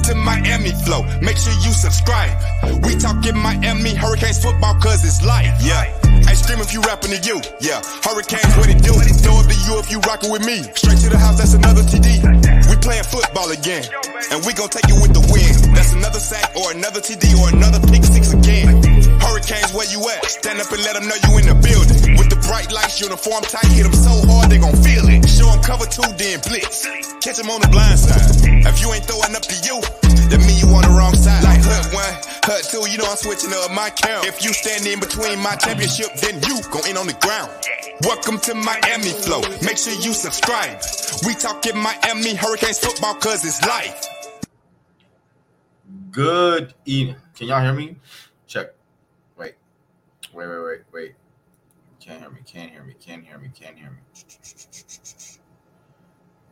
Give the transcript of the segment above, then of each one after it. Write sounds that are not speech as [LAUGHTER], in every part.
Welcome to Miami Flo. Make sure you subscribe. We talking Miami Hurricanes football cause it's life. Yeah. Hey, stream if you rapping to you. Yeah. Hurricanes, what it do? Throw it to you if you rockin' with me. Straight to the house, that's another TD. We playing football again. And we gon' take you with the win. That's another sack or another TD or another pick six again. Hurricanes, where you at? Stand up and let them know you in the building. Bright lights, uniform tight, hit them so hard they gon' feel it. Show them cover two, then blitz. Catch them on the blind side. If you ain't throwing up to you, that mean you on the wrong side. Like hut one, hut two, you know I'm switching up my count. If you stand in between my championship, then you go in on the ground. Welcome to Miami Flo. Make sure you subscribe. We talking Miami Hurricanes football cause it's life. Good evening. Can y'all hear me? Check. Wait. Wait, wait, wait, wait. Can't hear me. Can't hear me. Can't hear me. Can't hear me.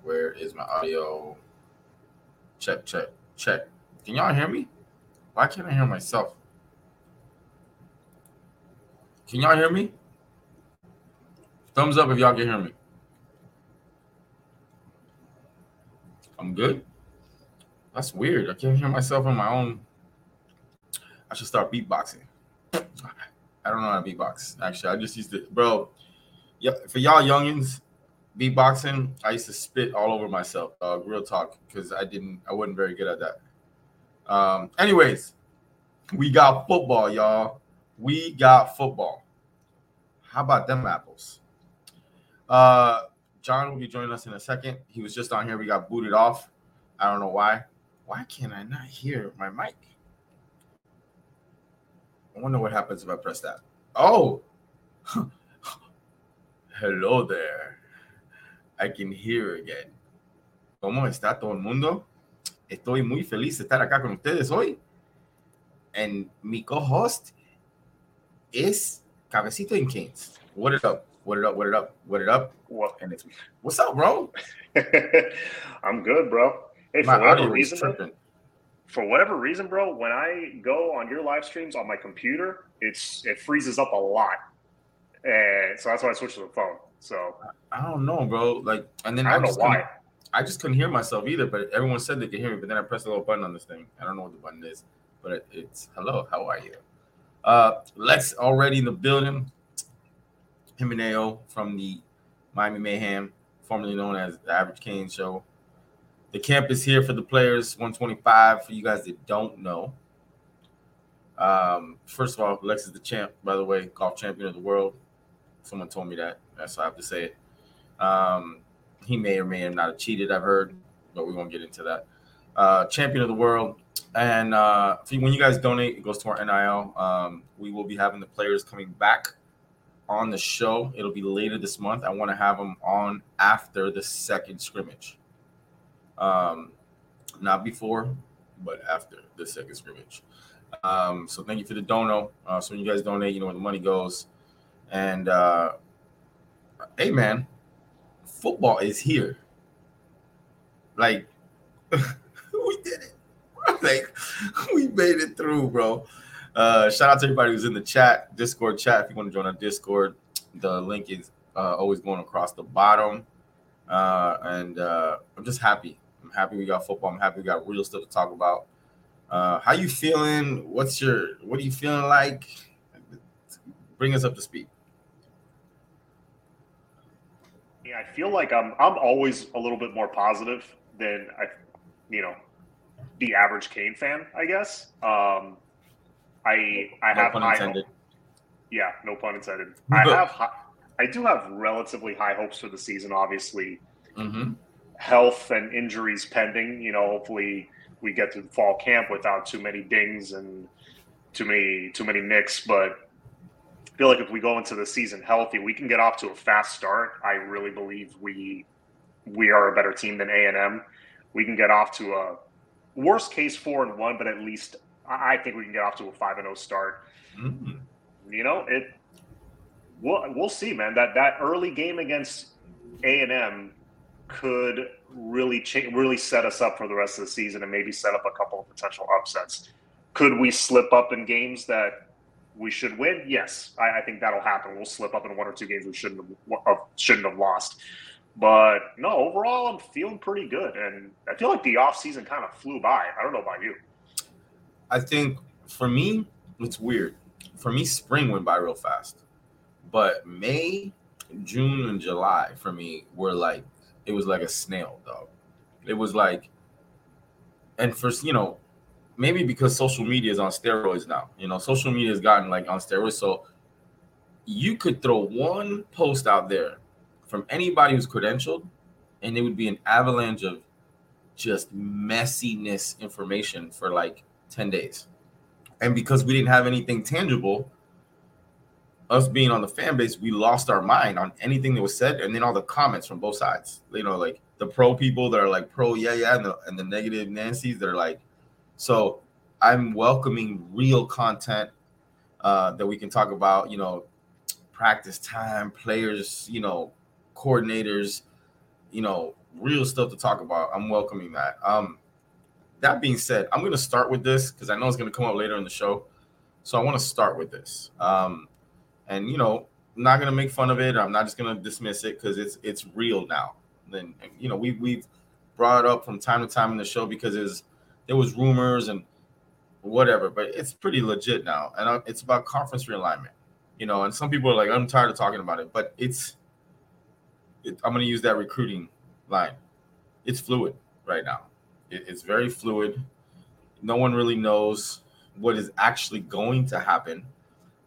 Where is my audio? Check, check, check. Can y'all hear me? Why can't I hear myself? Can y'all hear me? Thumbs up if y'all can hear me. I'm good. That's weird. I can't hear myself on my own. I should start beatboxing. I don't know how to beatbox. Actually, I just used to, bro. Yeah, for y'all youngins, beatboxing, I used to spit all over myself. Uh, real talk, because I didn't, I wasn't very good at that. Um, anyways, we got football, y'all. We got football. How about them apples? Uh, John will be joining us in a second. He was just on here. We got booted off. I don't know why. Why can't I not hear my mic? I wonder what happens if I press that. Oh, [LAUGHS] hello there. I can hear again. ¿Cómo está todo el mundo? Estoy muy feliz de estar acá con ustedes hoy. And mi co-host is Cabecito in Kings. What it up? What it up? What it up? What it up? What? And it's what's up, bro? [LAUGHS] I'm good, bro. Hey, My for whatever reason. For whatever reason, bro, when I go on your live streams on my computer, it's it freezes up a lot, and so that's why I switched to the phone. So I don't know, bro. Like, and then I don't know just couldn't- why. I just couldn't hear myself either. But everyone said they could hear me. But then I pressed a little button on this thing. I don't know what the button is, but it, it's hello. How are you? Uh, Lex already in the building. Him and Ao from the Miami Mayhem, formerly known as the Average Cane Show. The camp is here for the players. 125 for you guys that don't know. Um, first of all, Lex is the champ, by the way, golf champion of the world. Someone told me that. That's why I have to say it. Um, he may or may have not have cheated, I've heard, but we won't get into that. Uh, champion of the world. And uh, when you guys donate, it goes to our NIL. Um, we will be having the players coming back on the show. It'll be later this month. I want to have them on after the second scrimmage. Um, not before, but after the second scrimmage. Um, so thank you for the dono. Uh, so when you guys donate, you know where the money goes. And uh, hey, man, football is here. Like [LAUGHS] we did it. [LAUGHS] Like we made it through, bro. Uh, shout out to everybody who's in the chat, Discord chat. If you want to join our Discord, the link is uh, always going across the bottom. Uh, and uh, I'm just happy. I'm happy we got football. I'm happy we got real stuff to talk about. Uh, how you feeling? What's your what are you feeling like? Bring us up to speed. Yeah, I feel like I'm I'm always a little bit more positive than I, you know, the average Cane fan. I guess. Um, I I No have pun high intended. Yeah, no pun intended. I have hi- I do have relatively high hopes for the season. Obviously, Mm-hmm. Health and injuries pending. You know, hopefully we get to fall camp without too many dings and too many too many nicks. But I feel like if we go into the season healthy, we can get off to a fast start. I really believe we we are a better team than A and M. We can get off to a worst case four and one, but at least I think we can get off to a five and zero start. Mm. You know, it. We'll we'll see, man. That that early game against A and M could really cha- really set us up for the rest of the season and maybe set up a couple of potential upsets. Could we slip up in games that we should win? Yes, I, I think that'll happen. We'll slip up in one or two games we shouldn't have, uh, shouldn't have lost. But no, overall, I'm feeling pretty good, and I feel like the off season kind of flew by. I don't know about you. I think for me, it's weird. For me, spring went by real fast, but May, June, and July for me were like it was like a snail, dog. It was like, and for you know, maybe because social media is on steroids now. You know, social media has gotten like on steroids, so you could throw one post out there from anybody who's credentialed, and it would be an avalanche of just messiness information for like 10 days. And because we didn't have anything tangible, us being on the fan base, we lost our mind on anything that was said, and then all the comments from both sides. You know, like the pro people that are like pro, yeah, yeah, and the, and the negative Nancy's that are like, so I'm welcoming real content uh, that we can talk about. You know, practice time, players, you know, coordinators, you know, real stuff to talk about. I'm welcoming that. Um, that being said, I'm going to start with this because I know it's going to come up later in the show. So I want to start with this. Um, and you know, I'm not to make fun of it. I'm not just to dismiss it because it's it's real now. Then you know, we we've brought it up from time to time in the show because there's there was rumors and whatever, but it's pretty legit now, and it's about conference realignment. You know, and some people are like, I'm tired of talking about it, but it's it, I'm to use that recruiting line. It's fluid right now. It, it's very fluid. No one really knows what is actually going to happen.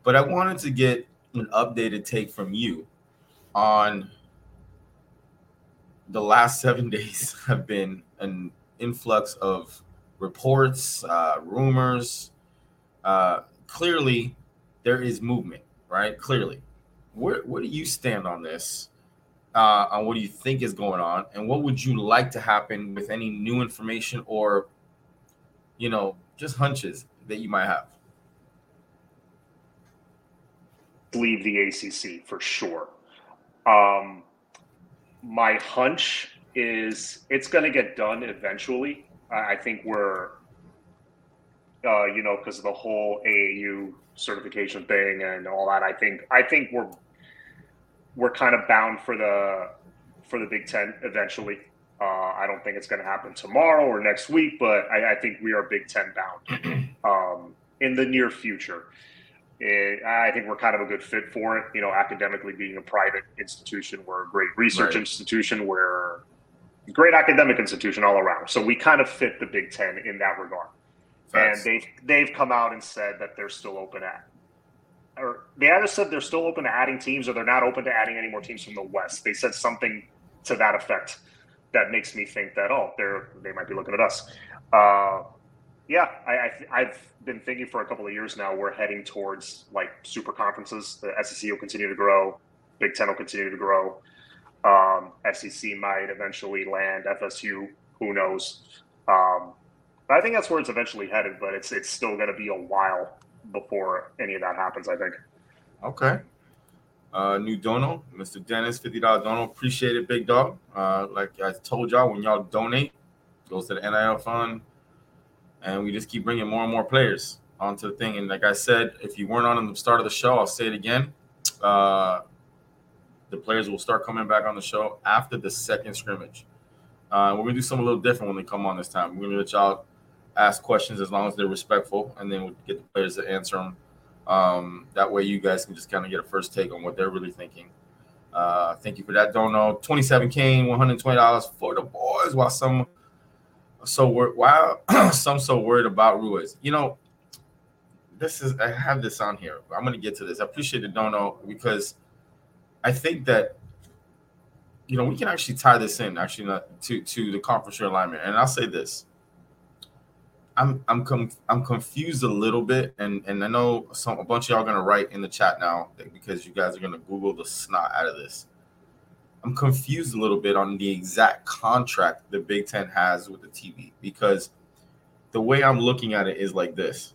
But I wanted to get an updated take from you on the last seven [LAUGHS] days have been an influx of reports, uh, rumors. Uh, clearly, there is movement, right? Clearly. Where, where do you stand on this? uh, on what do you think is going on, and what would you like to happen with any new information or, you know, just hunches that you might have. Leave the ACC for sure. Um, my hunch is it's going to get done eventually. I think we're, uh, you know, because of the whole AAU certification thing and all that. I think I think we're we're kind of bound for the for the Big Ten eventually. Uh, I don't think it's going to happen tomorrow or next week, but I, I think we are Big Ten bound [CLEARS THROAT] um, in the near future. It, I think we're kind of a good fit for it. You know, academically being a private institution, we're a great research right. institution, we're a great academic institution all around. So we kind of fit the Big Ten in that regard. And they've they've come out and said that they're still open at or they either said they're still open to adding teams or they're not open to adding any more teams from the West. They said something to that effect that makes me think that oh, they're they might be looking at us. Uh, yeah, I, have been thinking for a couple of years now. We're heading towards like super conferences. The SEC will continue to grow. Big Ten will continue to grow. Um, SEC might eventually land. FSU, who knows? Um, but I think that's where it's eventually headed. But it's it's still going to be a while before any of that happens. I think. Okay. Uh, new dono, Mr. Dennis, fifty dollar dono. Appreciate it, big dog. Uh, like I told y'all, when y'all donate, goes to the NIL fund, and we just keep bringing more and more players onto the thing. And like I said, if you weren't on the start of the show, I'll say it again. Uh, the players will start coming back on the show after the second scrimmage. Uh, we're gonna do something a little different when they come on this time. We're gonna let y'all ask questions as long as they're respectful, and then we'll get the players to answer them. Um, that way, you guys can just kind of get a first take on what they're really thinking. Uh, thank you for that. Don't know. 27 Kane, $120 for the boys. While some so worried, while [CLEARS THROAT] some so worried about Ruiz. You know, this is I have this on here. I'm gonna get to this. I appreciate the dono because I think that you know we can actually tie this in actually to to the conference alignment. And I'll say this: I'm I'm com- I'm confused a little bit, and and I know some a bunch of y'all gonna write in the chat now because you guys are gonna Google the snot out of this. I'm confused a little bit on the exact contract the Big Ten has with the TV because the way I'm looking at it is like this: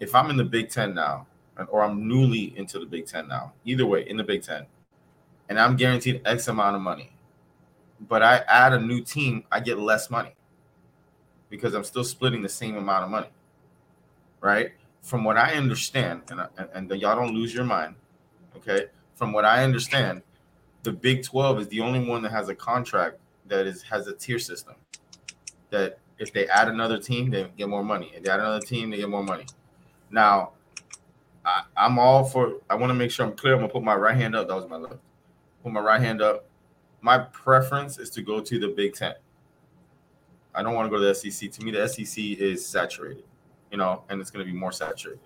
if I'm in the Big Ten now, or I'm newly into the Big Ten now, either way in the Big Ten, and I'm guaranteed X amount of money, but I add a new team, I get less money because I'm still splitting the same amount of money, right? From what I understand, and, and, and y'all don't lose your mind, okay? From what I understand, the Big 12 is the only one that has a contract that is has a tier system. That if they add another team, they get more money. If they add another team, they get more money. Now, I, am all for. I want to make sure I'm clear. I'm gonna put my right hand up. That was my left. Put my right hand up. My preference is to go to the Big Ten. I don't want to go to the SEC. To me, the SEC is saturated, you know, and it's going to be more saturated.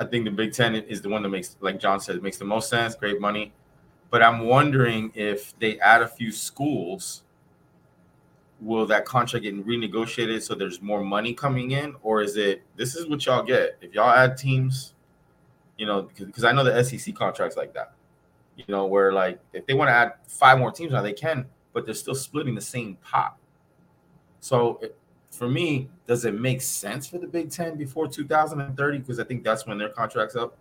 I think the Big Ten is the one that makes, like John said, makes the most sense. Great money, but I'm wondering if they add a few schools, will that contract get renegotiated so there's more money coming in, or is it this is what y'all get if y'all add teams, you know, because I know the SEC contracts like that, you know, where like if they want to add five more teams now they can, but they're still splitting the same pot. So for me, does it make sense for the Big Ten before 2030? Because I think that's when their contract's up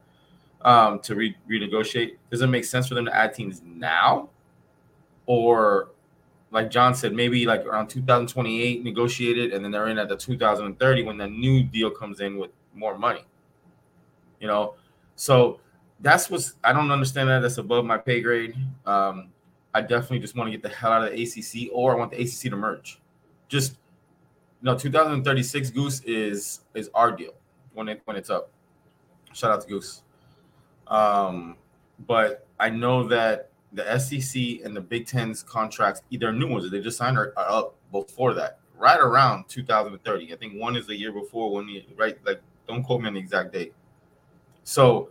um, to re- renegotiate. Does it make sense for them to add teams now? Or, like John said, maybe like around 2028 negotiated, and then they're in at the 2030 when the new deal comes in with more money. You know, so that's what's I don't understand that. That's above my pay grade. Um, I definitely just want to get the hell out of the ACC, or I want the ACC to merge just no 2036 Goose is is our deal when it when it's up. Shout out to Goose. Um, but I know that the SEC and the Big Ten's contracts, either new ones that they just signed, are, are up before that, right around 2030. I think one is the year before, one year, right? Like, don't quote me on the exact date. So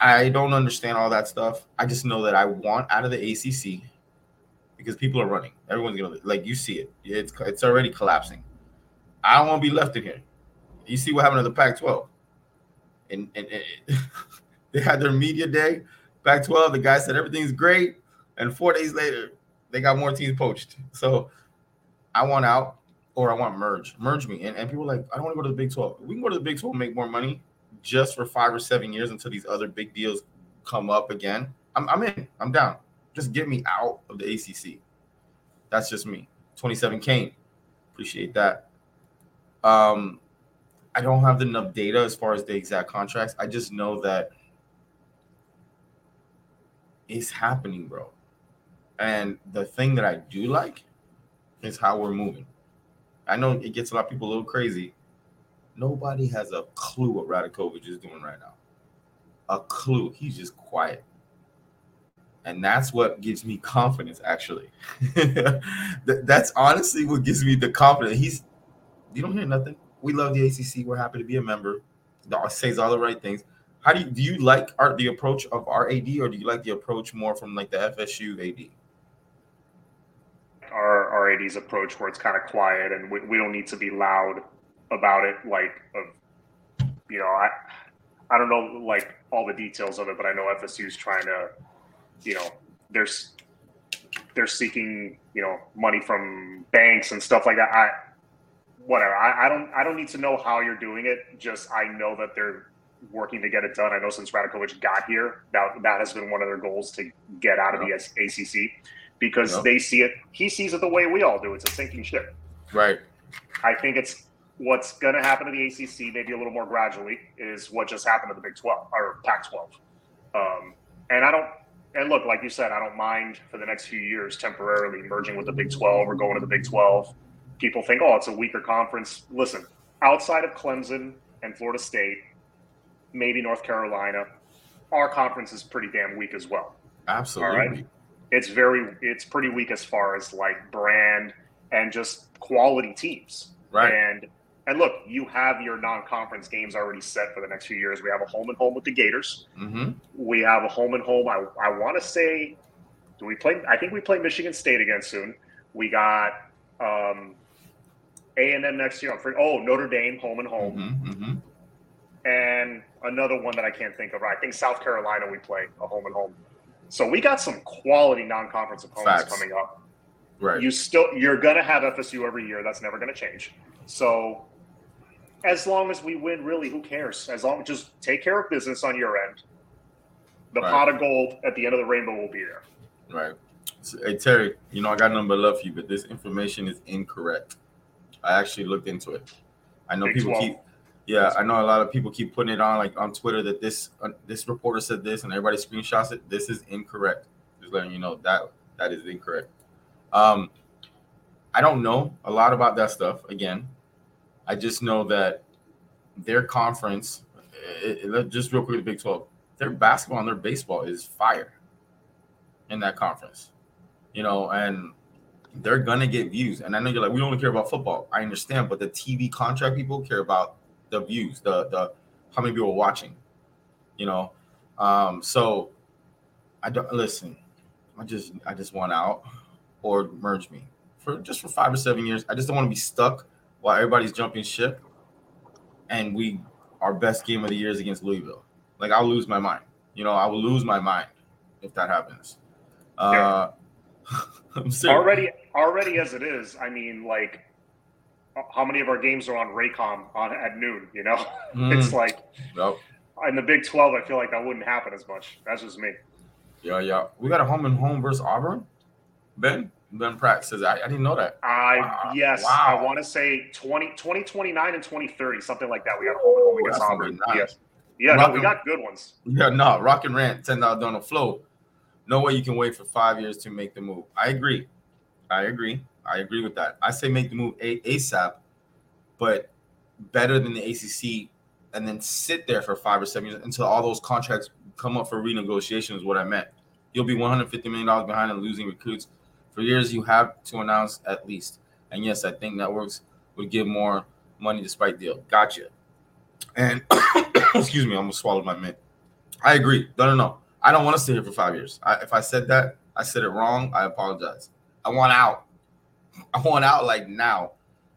I don't understand all that stuff. I just know that I want out of the ACC because people are running. Everyone's gonna like you see it. It's it's already collapsing. I don't want to be left in here. You see what happened to the Pac-12, and and, and [LAUGHS] they had their media day. Pac-12, the guy said everything's great, and four days later they got more teams poached. So I want out, or I want merge, merge me. And, and people like I don't want to go to the Big 12. We can go to the Big 12, make more money just for five or seven years until these other big deals come up again. I'm, I'm in. I'm down. Just get me out of the ACC. That's just me. 27 Kane. Appreciate that. Um, I don't have enough data as far as the exact contracts. I just know that it's happening, bro. And the thing that I do like is how we're moving. I know it gets a lot of people a little crazy. Nobody has a clue what Radakovic is doing right now. A clue. He's just quiet and that's what gives me confidence actually [LAUGHS] that's honestly what gives me the confidence he's you don't hear nothing we love the acc we're happy to be a member says all the right things how do you do you like art the approach of our ad or do you like the approach more from like the fsu ad our our ad's approach where it's kind of quiet and we, we don't need to be loud about it like of you know i i don't know like all the details of it but i know fsu's trying to you know, there's they're seeking you know money from banks and stuff like that. I whatever. I, I don't I don't need to know how you're doing it. Just I know that they're working to get it done. I know since Radakovic got here, that that has been one of their goals to get out of the ACC because they see it. He sees it the way we all do. It's a sinking ship. Right. I think it's what's going to happen to the ACC, maybe a little more gradually, is what just happened to the Big 12 or Pac 12. Um, and I don't and look, like you said, I don't mind for the next few years temporarily merging with the Big 12 or going to the Big 12. People think, oh, it's a weaker conference. Listen, outside of Clemson and Florida State, maybe North Carolina, our conference is pretty damn weak as well. Absolutely. It's very, it's pretty weak as far as like brand and just quality teams. Right. And and look, you have your non-conference games already set for the next few years. We have a home and home with the Gators. Mm-hmm. We have a home and home. I, I want to say, do we play? I think we play Michigan State again soon. We got um, A and M next year. I'm free, Oh, Notre Dame home and home, mm-hmm, mm-hmm. And another one that I can't think of. right? I think South Carolina we play a home and home. So we got some quality non-conference opponents Facts. coming up. Right. You still you're gonna have FSU every year. That's never gonna change. So as long as we win, really, who cares? As long as just take care of business on your end, the right. pot of gold at the end of the rainbow will be there. Right. So, hey Terry, you know I got but love for you, but this information is incorrect. I actually looked into it. I know Big people 12. keep, yeah, I know a lot of people keep putting it on like on Twitter that this uh, this reporter said this and everybody screenshots it. This is incorrect. Just letting you know that that is incorrect. Um, I don't know a lot about that stuff. Again, I just know that their conference, it, it, just real quick, the Big Twelve, their basketball and their baseball is fire in that conference. You know, and they're gonna get views. And I know you're like, we only care about football. I understand, but the TV contract people care about the views, the the how many people are watching. You know, um, so I don't listen. I just I just want out or merge me for just for five or seven years. I just don't want to be stuck while everybody's jumping ship, and we our best game of the year is against Louisville. Like I'll lose my mind. You know, I will lose my mind if that happens. Uh, [LAUGHS] I'm serious already, already as it is. I mean, like, how many of our games are on Raycom on at noon? You know, [LAUGHS] mm. it's like yep. in the Big Twelve. I feel like that wouldn't happen as much. That's just me. Yeah, yeah. We got a home and home versus Auburn. Ben Ben Pratt says I, I didn't know that. I wow. yes, wow. I want to say 20, 2029 and twenty thirty, something like that. We got a home and home against Auburn. Nice. Yes. Yeah, no, we got good ones. Yeah, no, Rock and Rant, ten dollars on the flow. No way you can wait for five years to make the move. I agree. I agree. I agree with that. I say make the move ASAP, but better than the ACC, and then sit there for five or seven years until all those contracts come up for renegotiation. Is what I meant. You'll be 150 million dollars behind and losing recruits for years. You have to announce at least. And yes, I think networks would give more money despite deal. Gotcha. And [COUGHS] excuse me, I almost swallowed my mint. I agree. No, no, no. I don't want to stay here for five years. I, if I said that, I said it wrong. I apologize. I want out. [LAUGHS] I want out like now,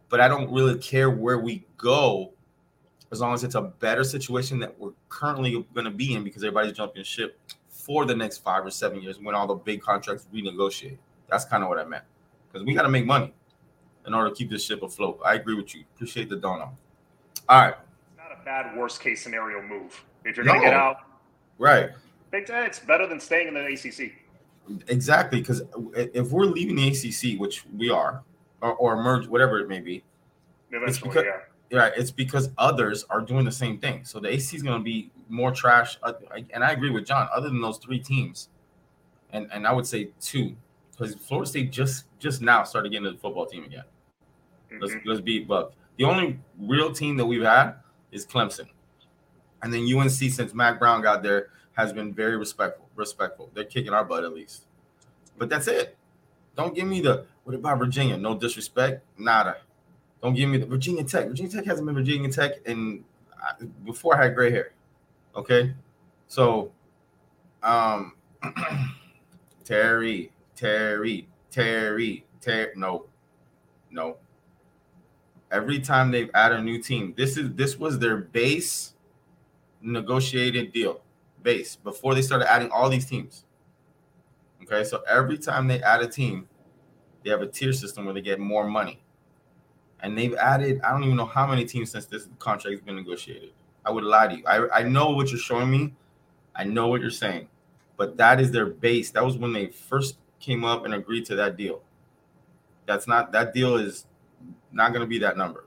but I don't really care where we go as long as it's a better situation that we're currently going to be in because everybody's jumping ship for the next five or seven years when all the big contracts renegotiate. That's kind of what I meant because we got to make money in order to keep this ship afloat. I agree with you. Appreciate the dono. All right. It's not a bad worst case scenario move. If you're going to get out, right? It's better than staying in the ACC. Exactly, because if we're leaving the ACC, which we are, or, or merge, whatever it may be, it's because, yeah. yeah, it's because others are doing the same thing. So the ACC is going to be more trash. Uh, and I agree with John. Other than those three teams, and and I would say two, because Florida State just just now started getting the football team again. Mm-hmm. Let's let's be buck. The only real team that we've had is Clemson, and then UNC since Mack Brown got there has been very respectful. Respectful. They're kicking our butt at least. But that's it. Don't give me the what about Virginia? No disrespect, nada. Don't give me the Virginia Tech. Virginia Tech hasn't been Virginia Tech and before I had gray hair. Okay, so um, [CLEARS THROAT] Terry, Terry, Terry, Terry. No, no. Every time they've added a new team, this is this was their base negotiated deal base before they started adding all these teams. Okay, so every time they add a team, they have a tier system where they get more money. And they've added, I don't even know how many teams since this contract has been negotiated. I would lie to you. I, I know what you're showing me. I know what you're saying. But that is their base. That was when they first came up and agreed to that deal. That's not that deal is not going to be that number.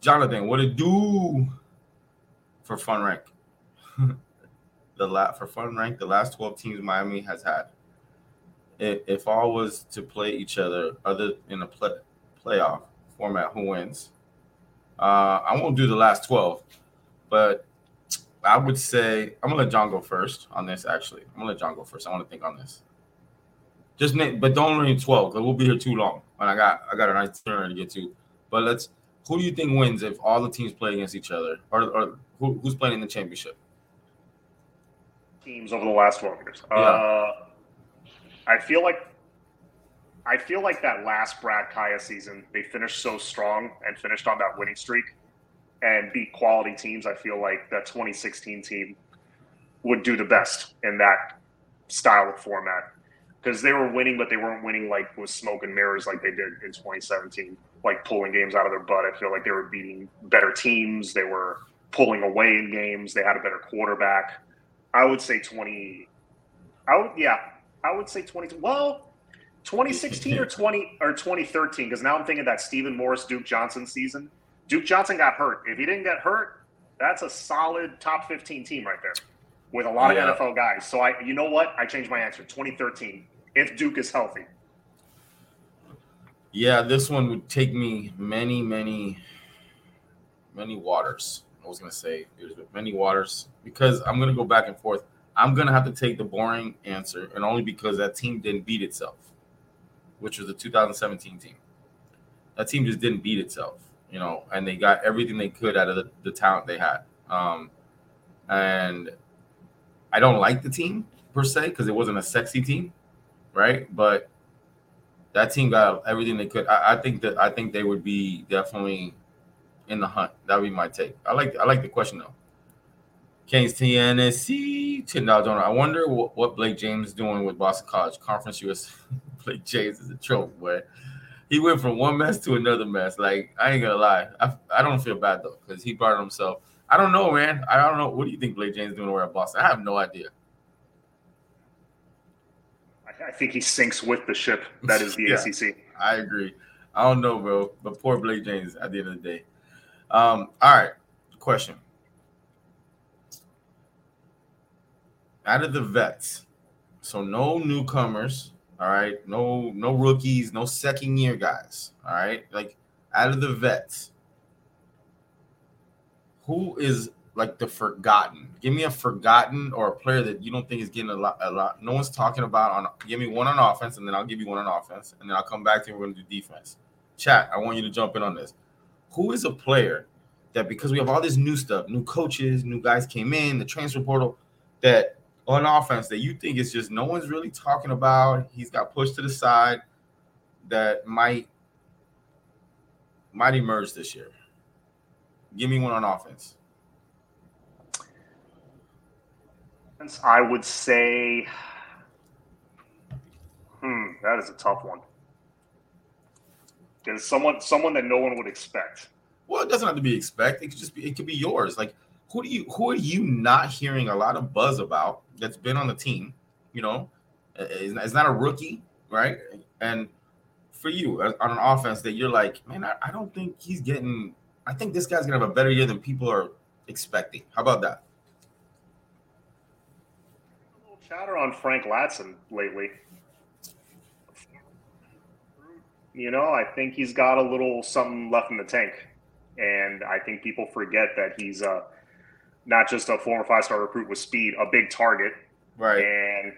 Jonathan, what it do for fun rank? [LAUGHS] the last for fun rank, the last 12 teams Miami has had. If, all was to play each other, other in a play, playoff format, who wins? Uh, I won't do the last 12, but I would say I'm gonna let John go first on this. Actually, I'm gonna let John go first. I want to think on this. Just name, but don't only 12 because we'll be here too long. And I got I got a nice turn to get to. But let's. Who do you think wins if all the teams play against each other, or, or who, who's playing in the championship? Teams over the last 12 years. Yeah. Uh, I feel like I feel like that last Brad Kaaya season, they finished so strong and finished on that winning streak and beat quality teams. I feel like that 2016 team would do the best in that style of format because they were winning, but they weren't winning like with smoke and mirrors like they did in 2017, like pulling games out of their butt. I feel like they were beating better teams. They were pulling away in games. They had a better quarterback. I would say 20. I would, yeah, I would say 20. Well, 2016 [LAUGHS] or 20 or 2013, because now I'm thinking that Stephen Morris, Duke Johnson season. Duke Johnson got hurt. If he didn't get hurt, that's a solid top 15 team right there. with a lot Yeah. of NFL guys. So I, you know what? I changed my answer. 2013. If Duke is healthy, Yeah, this one would take me many, many, many waters. Was gonna say it there's many waters because I'm gonna go back and forth. I'm gonna have to take the boring answer, and only because that team didn't beat itself, which was the 2017 team. That team just didn't beat itself, you know, and they got everything they could out of the, the talent they had. Um, and I don't like the team per se because it wasn't a sexy team, right? But that team got everything they could. I, I think that I think they would be definitely in the hunt. That would be my take. I like I like the question though. Canes Tennessee ten dollars donor. I wonder what, what Blake James is doing with Boston College Conference US. [LAUGHS] Blake James is a trope, boy. He went from one mess to another mess. Like I ain't gonna lie, I, I don't feel bad though because he brought it himself. I don't know, man. I don't know. What do you think Blake James is doing over at Boston? I have no idea. I, I think he sinks with the ship that is the [LAUGHS] Yeah. ACC. I agree. I don't know, bro, but poor Blake James at the end of the day. Um, all right, question. Out of the vets, so no newcomers, all right, no no rookies, no second year guys, all right. Like out of the vets, who is like the forgotten? Give me a forgotten or a player that you don't think is getting a lot. A lot. No one's talking about on. Give me one on offense, and then I'll give you one on offense, and then I'll come back to you. We're gonna do defense. Chat. I want you to jump in on this. Who is a player that because we have all this new stuff, new coaches, new guys came in, the transfer portal, that on offense that you think is just no one's really talking about. He's got pushed to the side that might might emerge this year. Give me one on offense. I would say, hmm, that is a tough one. Because someone, someone that no one would expect. Well, it doesn't have to be expect. It could just be. It could be yours. Like who do you? Who are you not hearing a lot of buzz about? That's been on the team. You know, it's not, a rookie, right? And for you uh, on an offense that you're like, man, I, I don't think he's getting. I think this guy's gonna have a better year than people are expecting. How about that? A little chatter on Frank Ladson lately. You know, I think he's got a little something left in the tank, and I think people forget that he's uh, not just a former five-star recruit with speed, a big target, Right. and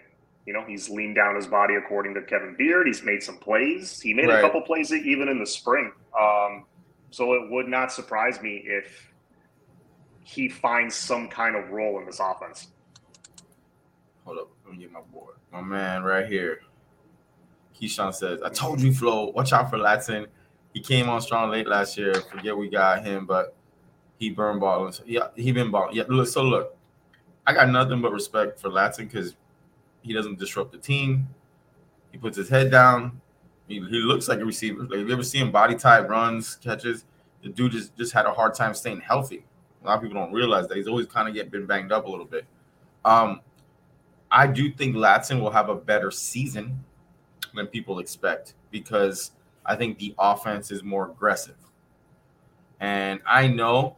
you know he's leaned down his body according to Kevin Beard. He's made some plays. He made Right. a couple plays even in the spring. Um, so it would not surprise me if he finds some kind of role in this offense. Hold up. Let me get my board. My man right here. Keyshawn says, I told you, Flo, watch out for Ladson. He came on strong late last year. Forget we got him, but he burned balling. So, yeah, he been balling. Yeah, look, so look, I got nothing but respect for Ladson because he doesn't disrupt the team. He puts his head down. He, he looks like a receiver. Like, you ever see him body type, runs, catches? The dude just, just had a hard time staying healthy. A lot of people don't realize that. He's always kind of get been banged up a little bit. Um, I do think Ladson will have a better season than people expect because I think the offense is more aggressive. And I know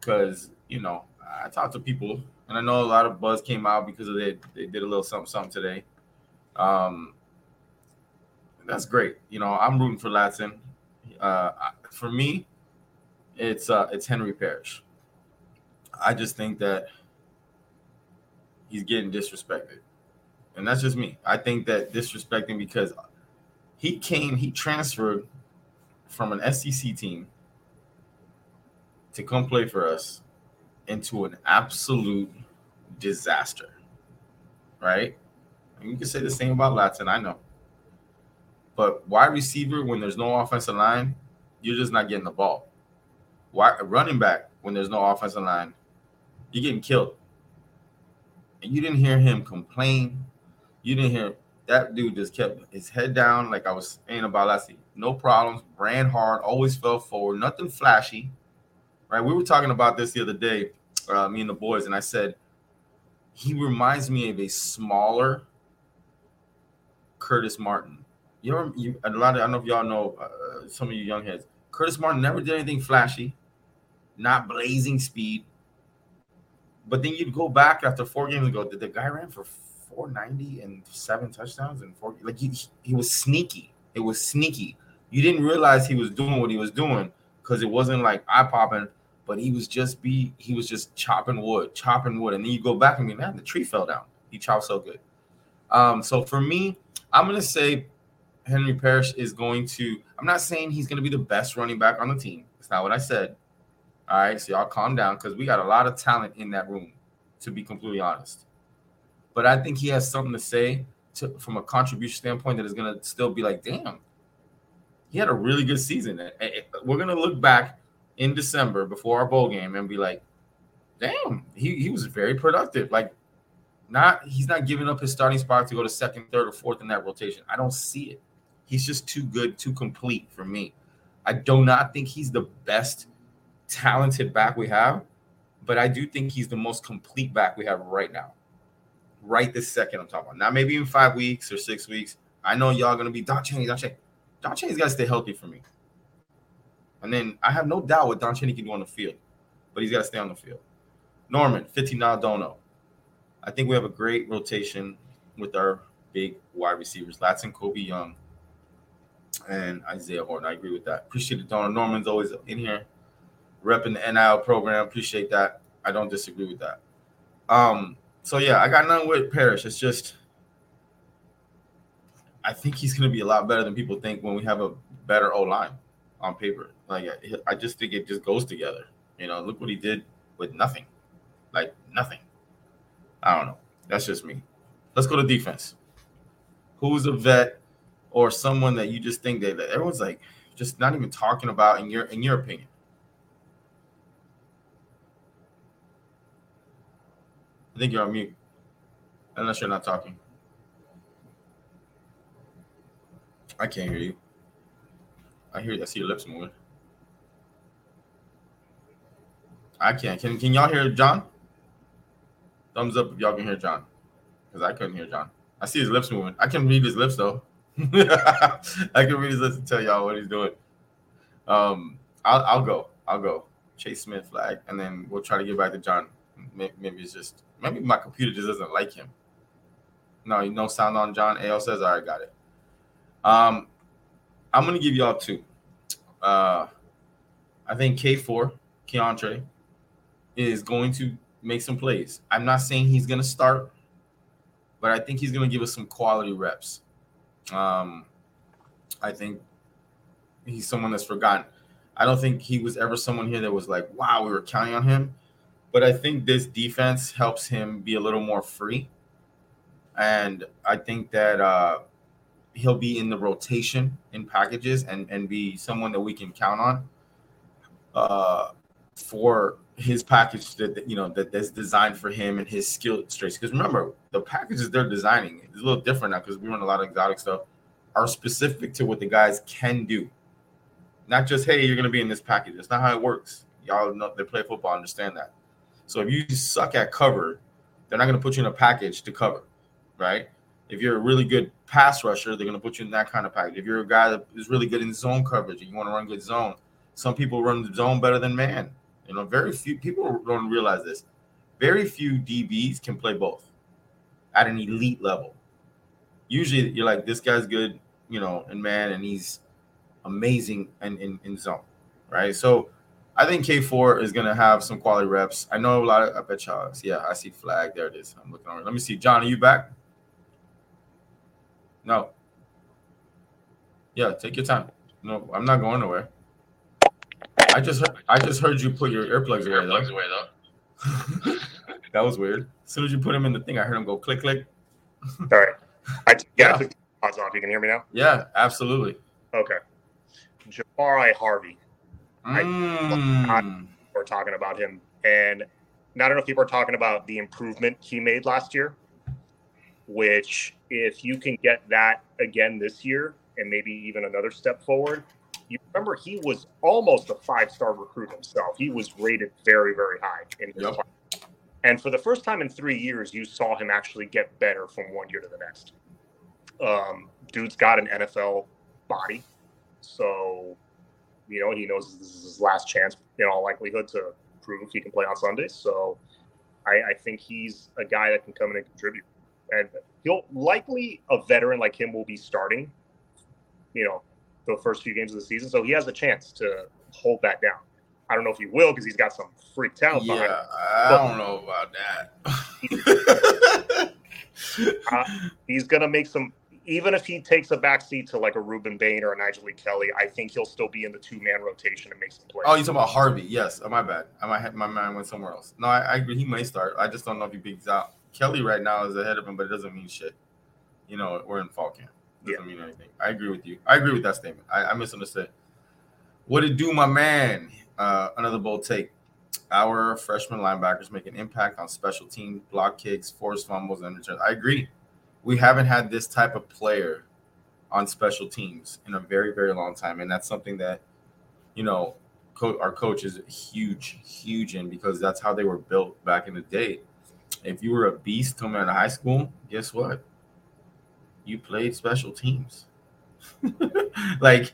because, you know, I talked to people and I know a lot of buzz came out because of they, they did a little something, something today. Um, that's great. You know, I'm rooting for Ladson. Uh, for me, it's uh, it's Henry Parrish. I just think that he's getting disrespected. And that's just me. I think that disrespecting because he came, he transferred from an SEC team to come play for us into an absolute disaster. Right? And you can say the same about Ladson, I know. But wide receiver, when there's no offensive line, you're just not getting the ball. Why running back when there's no offensive line, you're getting killed. And you didn't hear him complain. You didn't hear that dude just kept his head down, like I was saying about last week. No problems, ran hard, always fell forward, nothing flashy. Right? We were talking about this the other day, uh, me and the boys, and I said he reminds me of a smaller Curtis Martin. You ever, you, a lot of, I don't know if y'all know uh, some of you young heads. Curtis Martin never did anything flashy, not blazing speed, But then you'd go back after four games and go, did the guy ran for 490 and seven touchdowns and four? Like he, he was sneaky. It was sneaky. You didn't realize he was doing what he was doing because it wasn't like eye popping, but he was just be he was just chopping wood, chopping wood, and then you go back and be man, the tree fell down. He chopped so good. Um, so for me, I'm gonna say Henry Parrish is going to. I'm not saying he's gonna be the best running back on the team. It's not what I said. All right, so y'all calm down because we got a lot of talent in that room, to be completely honest. But I think he has something to say to, from a contribution standpoint that is gonna still be like, damn, he had a really good season. We're gonna look back in December before our bowl game and be like, damn, he, he was very productive. Like, not he's not giving up his starting spot to go to second, third, or fourth in that rotation. I don't see it. He's just too good, too complete for me. I do not think he's the best talented back we have, but I do think he's the most complete back we have right now. Right this second, I'm talking about. Not maybe in five weeks or six weeks. I know y'all gonna be Don Chaney, Don Chaney. Don Chaney's got to stay healthy for me. And then I have no doubt what Don Chaney can do on the field, but he's got to stay on the field. Norman, 15 now dono. I think we have a great rotation with our big wide receivers, Ladson, Colbie Young, and Isaiah Horton. I agree with that. Appreciate it, Donna. Norman's always in here repping the NIL program. Appreciate that. I don't disagree with that. Um, so yeah, I got nothing with Parrish. It's just I think he's going to be a lot better than people think when we have a better O line on paper. Like I just think it just goes together. You know, look what he did with nothing, like nothing. I don't know. That's just me. Let's go to defense. Who's a vet or someone that you just think that, that everyone's like just not even talking about in your in your opinion? I think you're on mute. Unless you're not talking. I can't hear you. I hear I see your lips moving. I can't. Can can y'all hear John? Thumbs up if y'all can hear John. Because I couldn't hear John. I see his lips moving. I can read his lips though. [LAUGHS] I can read his lips and tell y'all what he's doing. Um, I'll I'll go. I'll go. Chase Smith flag, and then we'll try to get back to John. Maybe it's just maybe my computer just doesn't like him. No, you no sound on John. AO says, all right, got it. Um, I'm gonna give y'all two. Uh, I think K4 Keontra is going to make some plays. I'm not saying he's gonna start, but I think he's gonna give us some quality reps. Um, I think he's someone that's forgotten. I don't think he was ever someone here that was like, wow, we were counting on him. But I think this defense helps him be a little more free. And I think that uh, he'll be in the rotation in packages and and be someone that we can count on uh, for his package that you know that that's designed for him and his skill traits. Because remember, the packages they're designing is a little different now because we run a lot of exotic stuff are specific to what the guys can do. Not just hey, you're gonna be in this package. That's not how it works. Y'all know they play football, understand that. So if you suck at cover, they're not gonna put you in a package to cover, right? If you're a really good pass rusher, they're going to put you in that kind of package. If you're a guy that is really good in zone coverage and you want to run good zone, some people run the zone better than man. You know, very few people don't realize this. Very few DBs can play both at an elite level. Usually, you're like, this guy's good, you know, in man, and he's amazing in, in, in zone, right? So I think K4 is going to have some quality reps. I know a lot of, I bet y'all, yeah, I see flag. There it is. I'm looking over. Let me see. John, are you back? No. Yeah, take your time. No, I'm not going nowhere. I just heard, I just heard you put your earplugs away though. Away, though. [LAUGHS] that was weird. As soon as you put them in the thing, I heard them go click click. All right. I t- yeah, yeah. pause off. You can hear me now. Yeah, absolutely. Okay. Jahfari Harvey. Mm. I, we're talking about him, and I don't enough people are talking about the improvement he made last year which if you can get that again this year and maybe even another step forward, you remember he was almost a five star recruit himself. He was rated very, very high in his yep. And for the first time in three years, you saw him actually get better from one year to the next. Um, dude's got an NFL body. So, you know, he knows this is his last chance in all likelihood to prove he can play on Sundays. So I, I think he's a guy that can come in and contribute, and he'll likely a veteran like him will be starting. You know, the first few games of the season, so he has a chance to hold that down. I don't know if he will because he's got some freak talent. Yeah, behind him. I don't know about that. Uh, [LAUGHS] he's gonna make some. Even if he takes a backseat to like a Rueben Bain or a Nyjalik Kelly, I think he'll still be in the two man rotation and make some plays. oh, you're talking about Harvey? Yes. Oh, my bad. I might my mind went somewhere else. No, I, I agree. He may start. I just don't know if he bigs out. Kelly right now is ahead of him, but it doesn't mean shit. You know, we're in fall camp. Doesn't mean anything. I agree with you. I agree with that statement. I, I misunderstood. What it do, my man? Uh, another bold take. Our freshman linebackers make an impact on special team block kicks, forced fumbles, and returns. I agree. We haven't had this type of player on special teams in a very, very long time, and that's something that you know co- our coach is huge, huge in because that's how they were built back in the day. If you were a beast coming out of high school, guess what? You played special teams. [LAUGHS] like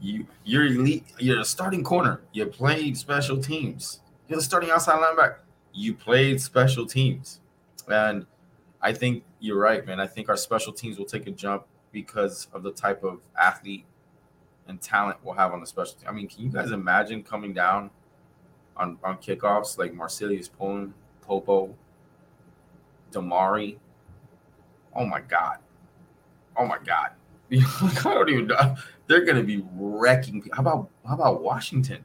you, you're elite. You're a starting corner. You played special teams. You're starting outside linebacker. You played special teams, and I think you're right, man. I think our special teams will take a jump because of the type of athlete and talent we'll have on the special team. I mean, can you guys imagine coming down on on kickoffs like Marcelius Pullen, Popo, Damari? Oh my god! Oh my god! [LAUGHS] I don't even know. They're gonna be wrecking. How about how about Washington?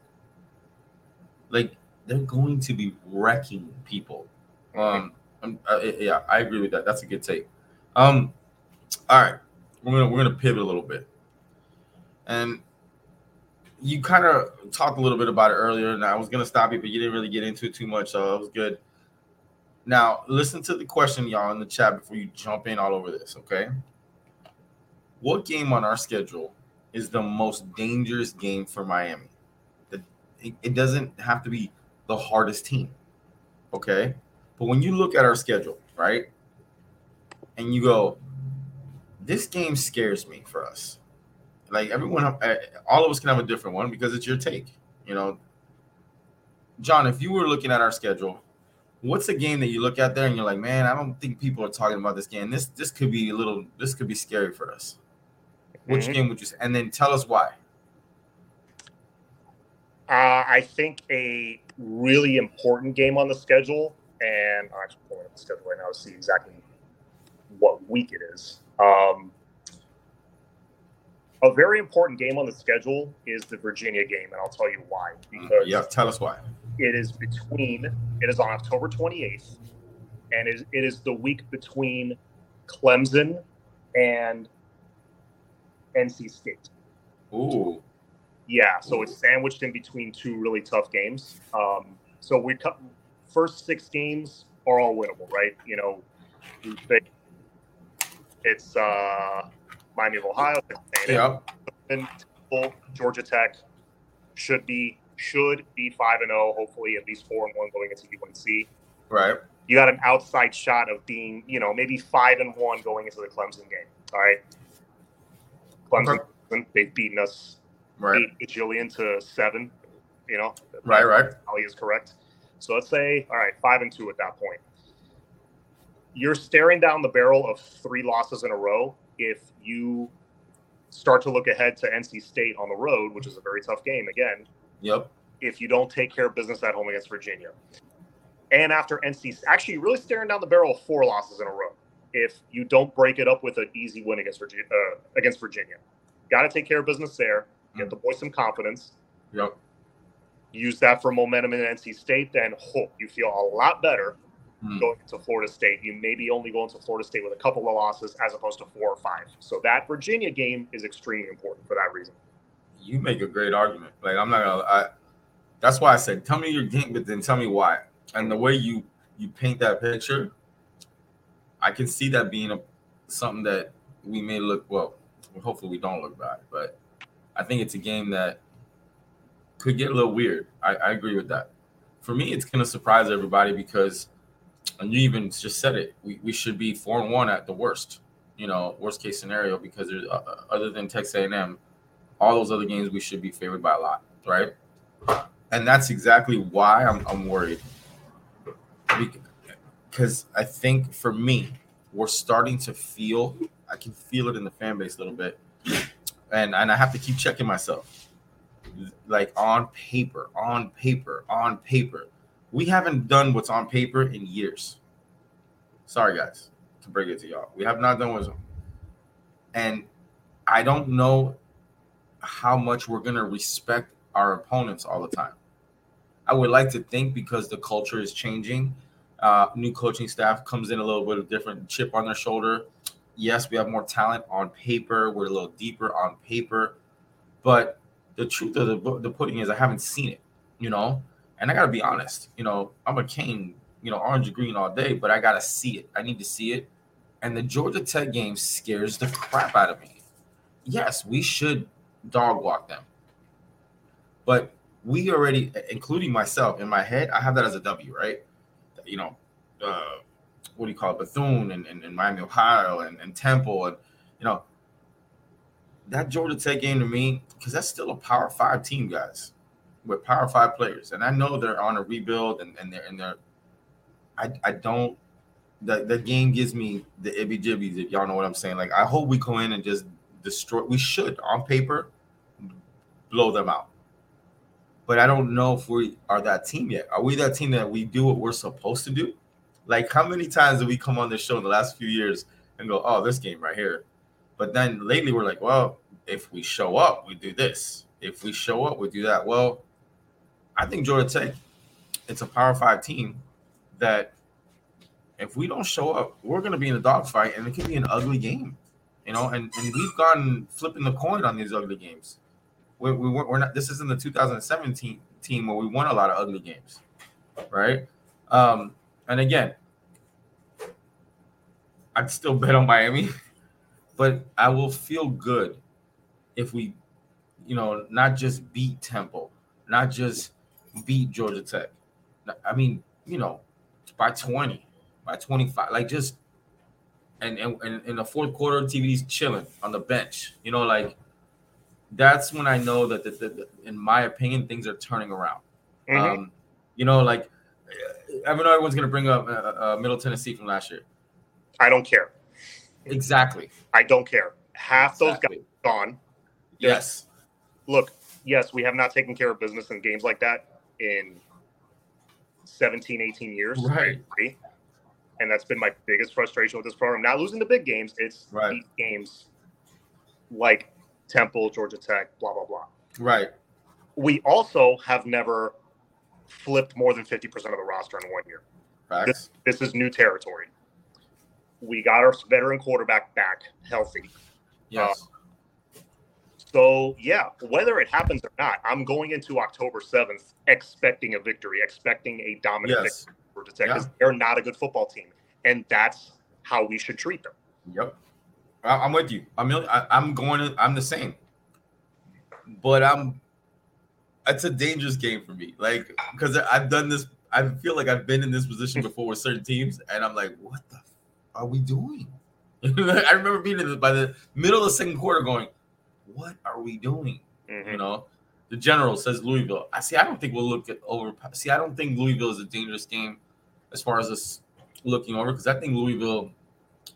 Like they're going to be wrecking people. Um, um, uh, yeah, I agree with that. That's a good take. Um, all right, we're gonna we're gonna pivot a little bit, and you kind of talked a little bit about it earlier, and I was gonna stop you, but you didn't really get into it too much, so it was good. Now, listen to the question, y'all, in the chat before you jump in all over this. Okay, what game on our schedule is the most dangerous game for Miami? It doesn't have to be the hardest team, okay? But when you look at our schedule, right, and you go, this game scares me for us. Like everyone, uh, all of us can have a different one because it's your take. You know, John, if you were looking at our schedule, what's a game that you look at there and you're like, man, I don't think people are talking about this game. This this could be a little, this could be scary for us. Which Mhm. game would you say? And then tell us why. Uh, I think a really important game on the schedule, and I'm actually pulling up the schedule right now to see exactly what week it is. Um, a very important game on the schedule is the Virginia game, and I'll tell you why. Because Yeah, tell us why. it is between, it is on October 28th, and it, it is the week between Clemson and NC State. Ooh, Yeah, so it's sandwiched in between two really tough games. Um, so we cut first six games are all winnable, right? You know, it's uh, Miami of Ohio, yeah, Temple, Georgia Tech should be should be five and zero, hopefully at least four and one going into UNC. right. You got an outside shot of being, you know, maybe five and one going into the Clemson game. All right, Clemson, they've beaten us Right, eight bajillion to seven. You know, right, right. Ali is correct. So let's say, all right, five and two at that point. You're staring down the barrel of three losses in a row if you start to look ahead to NC State on the road, which is a very tough game again, Yep. if you don't take care of business at home against Virginia. And after NC, actually, you're really staring down the barrel of four losses in a row if you don't break it up with an easy win against Virginia. Uh, against Virginia, got to take care of business there. Get the boys some confidence Yep. Use that for momentum in NC State, then oh, you feel a lot better Hmm. going to Florida State. You maybe only go into Florida State with a couple of losses as opposed to four or five. So that Virginia game is extremely important for that reason. You make a great argument. Like I'm not gonna. I, that's why I said, tell me your game, but then tell me why. And the way you you paint that picture, I can see that being a something that we may look well. Hopefully, we don't look bad, but I think it's a game that could get a little weird. I, I agree with that. For me, it's gonna surprise everybody because, and you even just said it. We, we should be four and one at the worst. You know, worst case scenario because there's uh, other than Texas A&M, all those other games we should be favored by a lot, right? And that's exactly why I'm, I'm worried. Because I think for me, we're starting to feel. I can feel it in the fan base a little bit, and and I have to keep checking myself. Like on paper, on paper, on paper, we haven't done what's on paper in years. Sorry, guys, to bring it to y'all, we have not done what's. on. And I don't know how much we're gonna respect our opponents all the time. I would like to think because the culture is changing, uh, new coaching staff comes in a little bit of different chip on their shoulder. Yes, we have more talent on paper. We're a little deeper on paper, but the truth of the the pudding is I haven't seen it. You know, and I gotta be honest. You know, I'm a Cane, you know, orange and green all day, but I gotta see it. I need to see it. And the Georgia Tech game scares the crap out of me. Yes, we should dog walk them, but we already, including myself, in my head, I have that as a W, right? You know, uh, what do you call it? Bethune and, and, and Miami, Ohio, and, and Temple, and you know, that Georgia Tech game to me, because that's still a Power Five team, guys, with Power Five players, and I know they're on a rebuild, and and they're and they're, I I don't. The, the game gives me the ibby jibbies if y'all know what I'm saying. Like I hope we go in and just destroy. We should on paper blow them out but I don't know if we are that team yet. Are we that team that we do what we're supposed to do? Like, how many times do we come on this show in the last few years and go, oh, this game right here? But then lately we're like, well, if we show up, we do this. If we show up, we do that. Well, I think Georgia Tech, it's a power five team that if we don't show up, we're going to be in a dogfight and it could be an ugly game, you know. And, and we've gone flipping the coin on these ugly games we, we we're not. This isn't the 2017 team where we won a lot of ugly games, right? Um, and again, I'd still bet on Miami, [LAUGHS] but I will feel good if we, you know, not just beat Temple, not just beat Georgia Tech. I mean, you know, by 20, by 25, like just and and in the fourth quarter, TV's chilling on the bench. You know, like that's when I know that, the, the, the, in my opinion, things are turning around. Mm-hmm. Um, you know, like I know everyone's going to bring up uh, uh, Middle Tennessee from last year. I don't care. Exactly. I don't care. Half exactly. those guys gone. Yes. Look, yes, we have not taken care of business in games like that in 17, 18 years. Right. And that's been my biggest frustration with this program. Not losing the big games, it's right. games like Temple, Georgia Tech, blah, blah, blah. Right. We also have never flipped more than 50% of the roster in one year. This, this is new territory. We got our veteran quarterback back healthy. Yes. Uh, so, yeah, whether it happens or not, I'm going into October 7th expecting a victory, expecting a dominant yes. victory for Tech because yeah. they're not a good football team. And that's how we should treat them. Yep. I'm with you. I'm I, am going to. I'm the same. But I'm. It's a dangerous game for me, like because I've done this. I feel like I've been in this position [LAUGHS] before with certain teams, and I'm like, what the are we doing? [LAUGHS] I remember being in the, by the middle of the second quarter, going, "What are we doing?" Mm-hmm. You know, the general says Louisville. I see. I don't think we'll look at over. See, I don't think Louisville is a dangerous game as far as us looking over because I think Louisville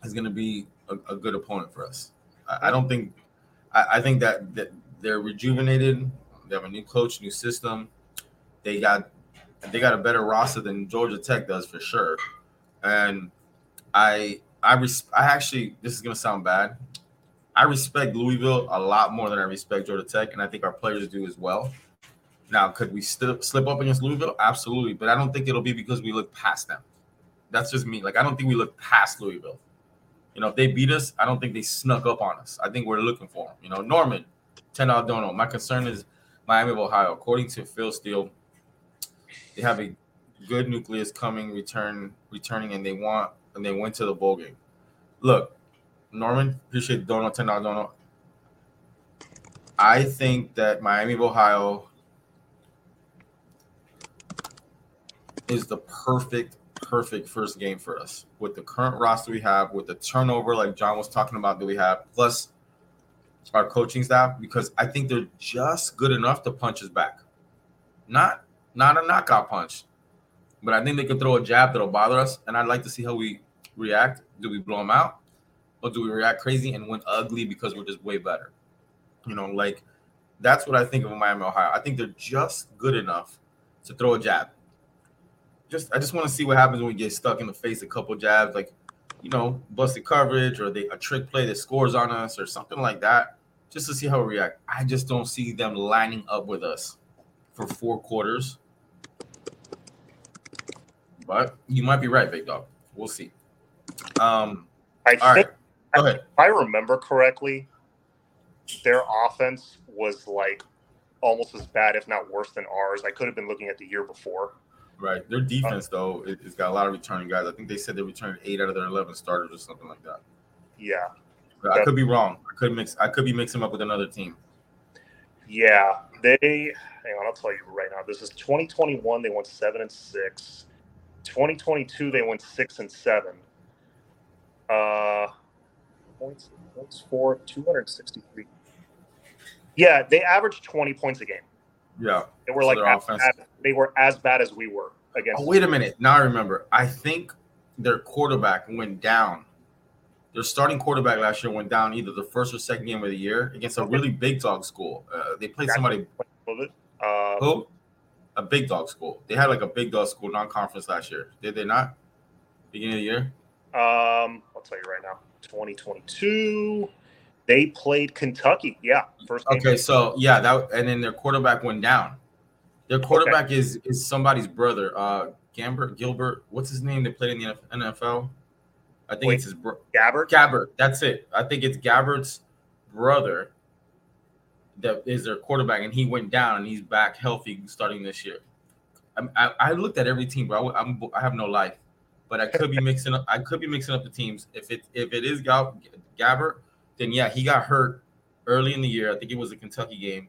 is going to be a, a good opponent for us. I, I don't think. I, I, think that that they're rejuvenated. They have a new coach, new system. They got they got a better roster than Georgia Tech does for sure. And I I res- I actually this is gonna sound bad. I respect Louisville a lot more than I respect Georgia Tech, and I think our players do as well. Now, could we still slip up against Louisville? Absolutely, but I don't think it'll be because we look past them. That's just me. Like I don't think we look past Louisville. You know, if they beat us, I don't think they snuck up on us. I think we're looking for them. You know, Norman, ten don't know. My concern is Miami of Ohio. According to Phil Steele, they have a good nucleus coming, return, returning, and they want and they went to the bowl game. Look, Norman, appreciate donut, ten dollar donut. I think that Miami of Ohio is the perfect perfect first game for us with the current roster we have, with the turnover like John was talking about that we have, plus our coaching staff, because I think they're just good enough to punch us back. Not not a knockout punch, but I think they could throw a jab that'll bother us, and I'd like to see how we react. Do we blow them out, or do we react crazy and win ugly because we're just way better? You know, like that's what I think of Miami, Ohio. I think they're just good enough to throw a jab. Just I just want to see what happens when we get stuck in the face a couple jabs, like you know, busted coverage or they a trick play that scores on us or something like that, just to see how we react. I just don't see them lining up with us for four quarters. But you might be right, big dog. We'll see. Um, I right, think, ahead. if I remember correctly, their offense was like almost as bad, if not worse, than ours. I could have been looking at the year before. Right. Their defense, though, it, has got a lot of returning guys. I think they said they returned eight out of their eleven starters or something like that. Yeah, I could be wrong. I could mix. I could be mixing up with another team. yeah. They hang on, I'll tell you right now. This is 2021. They went seven and six. 2022, they went six and seven. Uh, points points for 263. Yeah, they averaged 20 points a game. Yeah. They were So like as they were as bad as we were against. Oh, wait a minute. Now I remember. I think their quarterback went down. Their starting quarterback last year went down either the first or second game of the year against a really big dog school. Uh, they played somebody Uh, who a big dog school. They had like a big dog school non-conference last year. Did they not? Beginning of the year. Um, I'll tell you right now. 2022, they played Kentucky. Yeah, first. Okay, so yeah, that and then their quarterback went down. Their quarterback is is somebody's brother, uh Gambert Gilbert. What's his name? They played in the NFL. I think Wait. it's his bro- Gabbert. Gabbert. That's it. I think it's Gabbert's brother that is their quarterback, and he went down, and he's back healthy starting this year. I'm- I, I looked at every team, bro. I, I'm, I have no life, but I could be mixing up. I could be mixing up the teams. If it if it is Gab, Gabbert, then yeah, he got hurt early in the year. I think it was a Kentucky game,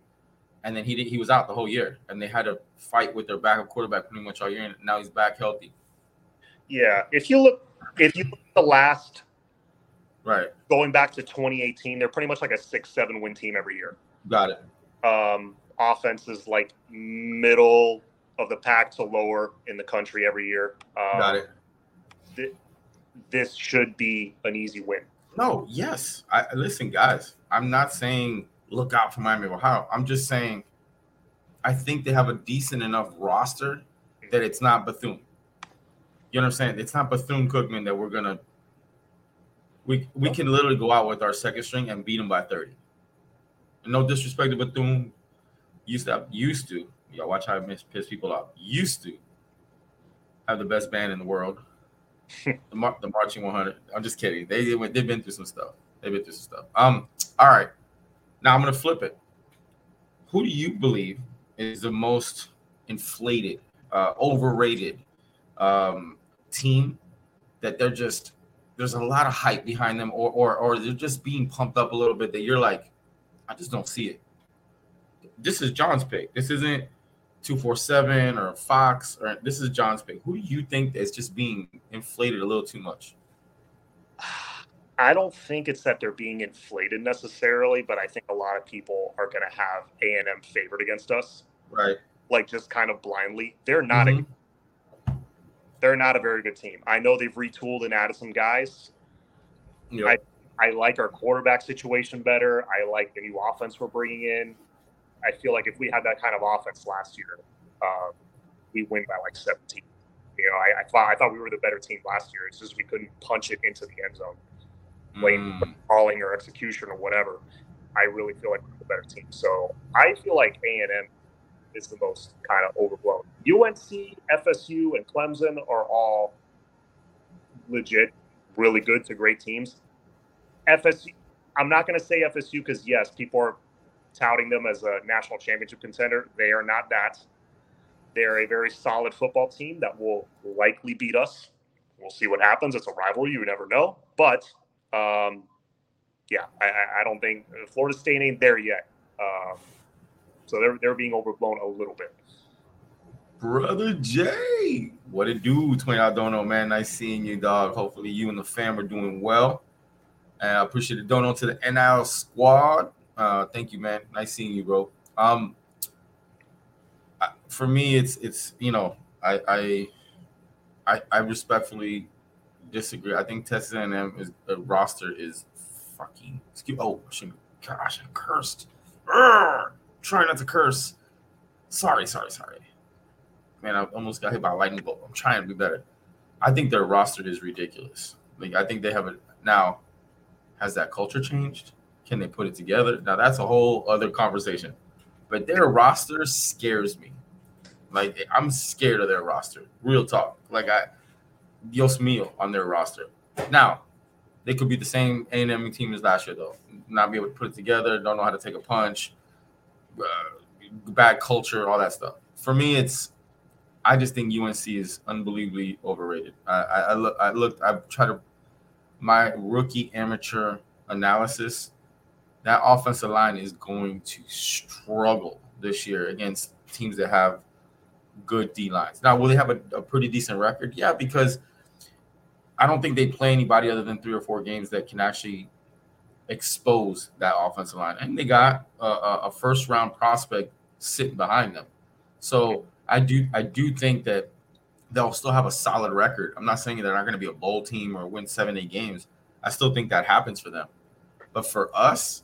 and then he did, he was out the whole year, and they had to fight with their backup quarterback pretty much all year, and now he's back healthy. Yeah, if you look, if you look at the last Right, going back to 2018, they're pretty much like a six, seven win team every year. got it. Um, offense is like middle of the pack to lower in the country every year. Um, Got it. Thi- this should be an easy win. No, yes. I listen, guys. I'm not saying look out for Miami of Ohio. I'm just saying I think they have a decent enough roster that it's not Bethune. You know what I'm saying? It's not Bethune Cookman that we're gonna we we can literally go out with our second string and beat them by 30. And no disrespect to Bethune. Used to used to. y'all watch how I miss piss people off. Used to have the best band in the world. The, mar- the marching 100. I'm just kidding. They, they went, they've been through some stuff. They've been through some stuff. Um. All right. Now I'm gonna flip it. Who do you believe is the most inflated, uh, overrated um, team that they're just there's a lot of hype behind them, or or or they're just being pumped up a little bit that you're like, I just don't see it. This is John's pick. This isn't 247 or Fox or this is John's pick. Who do you think is just being inflated a little too much? I don't think it's that they're being inflated necessarily, but I think a lot of people are going to have A and M favored against us, Right. like just kind of blindly. They're not Mhm. a they're not a very good team. I know they've retooled and added some guys. Yeah. I like our quarterback situation better. I like the new offense we're bringing in. I feel like if we had that kind of offense last year, uh, we win by like 17. You know, I, I thought I thought we were the better team last year. It's just we couldn't punch it into the end zone, late Mm, calling or execution or whatever. I really feel like we're the better team. So I feel like A and M is the most kind of overblown. UNC, FSU, and Clemson are all legit, really good to great teams. FSU, I'm not going to say FSU because yes, people are touting them as a national championship contender. They are not that. They're a very solid football team that will likely beat us. We'll see what happens. It's a rivalry. You never know. But um, yeah, I, I- don't think Florida State ain't there yet. Um, so they're they're being overblown a little bit. Brother Jay, what it do? Twenty I don't know, man. Nice seeing you, dog. Hopefully you and the fam are doing well. And I appreciate the donut to the NL squad. Uh, thank you, man. Nice seeing you, bro. Um, for me, it's it's you know, I I I, I respectfully disagree. I think Texas A&M is the roster is fucking. Excuse. Oh, gosh, I cursed. Try not to curse. Sorry, sorry, sorry. Man, I almost got hit by a lightning bolt. I'm trying to be better. I think their roster is ridiculous. Like I think they have a now. Has that culture changed? Can they put it together? Now that's a whole other conversation. But their roster scares me. Like I'm scared of their roster. Real talk. Like I, Dios mío, on their roster. Now, they could be the same A&M team as last year though. Not be able to put it together. Don't know how to take a punch. Uh, bad culture, all that stuff. For me, it's I just think UNC is unbelievably overrated. I, I, I look, I looked, I've tried to my rookie amateur analysis. That offensive line is going to struggle this year against teams that have good D lines. Now, will they have a, a pretty decent record? Yeah, because I don't think they play anybody other than three or four games that can actually expose that offensive line. And they got a, a first round prospect sitting behind them. So I do I do think that they'll still have a solid record. I'm not saying they're not going to be a bowl team or win seven, eight games. I still think that happens for them. But for us,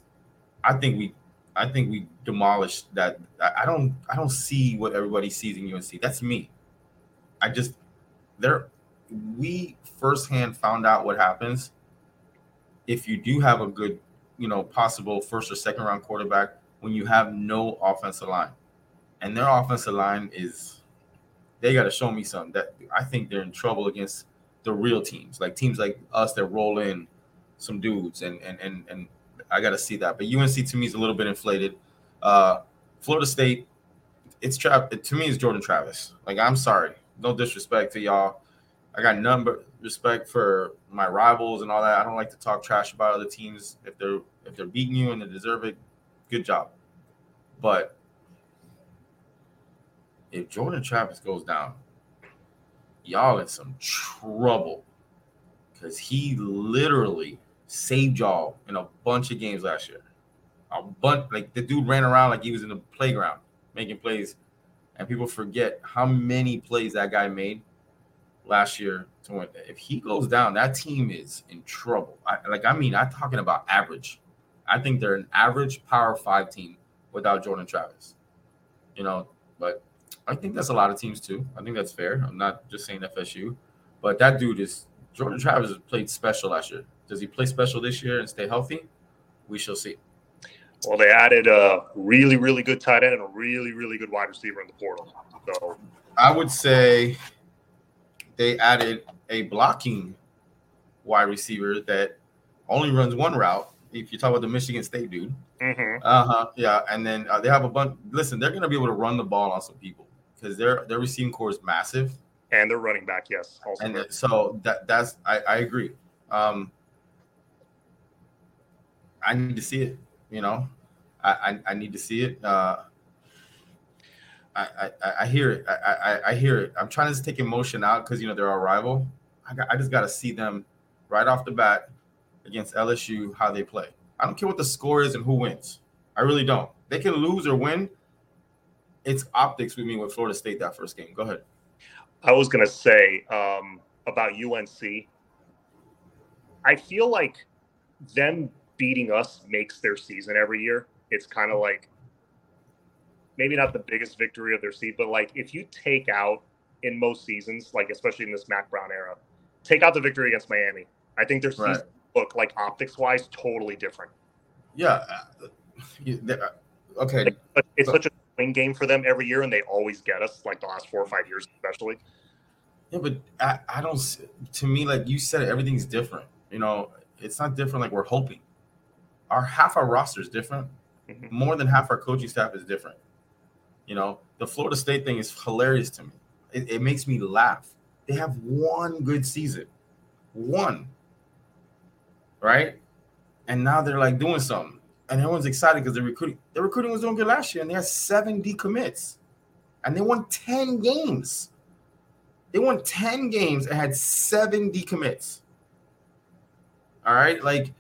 I think we I think we demolished that. I don't I don't see what everybody sees in UNC. That's me. I just there we firsthand found out what happens if you do have a good, you know, possible first or second round quarterback when you have no offensive line. And their offensive line is they got to show me something that I think they're in trouble against the real teams, like teams like us that roll in some dudes and and and and I got to see that. But UNC to me is a little bit inflated. Uh, Florida State, it's trap. To me, is Jordan Travis. Like I'm sorry, no disrespect to y'all. I got none but respect for my rivals and all that. I don't like to talk trash about other teams if they're if they're beating you and they deserve it. Good job. But if Jordan Travis goes down, y'all in some trouble because he literally saved y'all in a bunch of games last year. A bunch like the dude ran around like he was in the playground making plays, and people forget how many plays that guy made last year. To win. If he goes down, that team is in trouble. I, like I mean, I'm talking about average. I think they're an average Power Five team without Jordan Travis. You know, but I think that's a lot of teams too. I think that's fair. I'm not just saying FSU, but that dude is Jordan Travis played special last year. Does he play special this year and stay healthy? We shall see. Well, they added a really, really good tight end and a really, really good wide receiver in the portal. So I would say they added a blocking wide receiver that only runs one route. If you talk about the Michigan State dude, mm-hmm. uh huh, yeah, and then uh, they have a bunch. Listen, they're going to be able to run the ball on some people because their their receiving core is massive, and their running back, yes, also. And so that that's I, I agree. Um, I need to see it. You know, I I, I need to see it. Uh, I, I, I hear it. I, I, I hear it. I'm trying to just take emotion out because you know they're our rival. I got, I just got to see them right off the bat against LSU how they play. I don't care what the score is and who wins. I really don't. They can lose or win. It's optics with me with Florida State that first game. Go ahead. I was gonna say um, about UNC. I feel like them beating us makes their season every year. It's kind of like maybe not the biggest victory of their season, but like if you take out in most seasons, like especially in this Mack Brown era, take out the victory against Miami. I think their season right. look like optics wise totally different. Yeah. Uh, okay. But it's such a swing game for them every year, and they always get us like the last four or five years, especially. Yeah, but I, I don't. To me, like you said, everything's different. You know, it's not different like we're hoping. Our half our roster is different. Mm-hmm. More than half our coaching staff is different. You know, the Florida State thing is hilarious to me. It, it makes me laugh. They have one good season, one, right? And now they're like doing something, and everyone's excited because the recruiting. The recruiting was doing good last year, and they had seven decommits, and they won ten games. They won ten games and had seven decommits. All right, like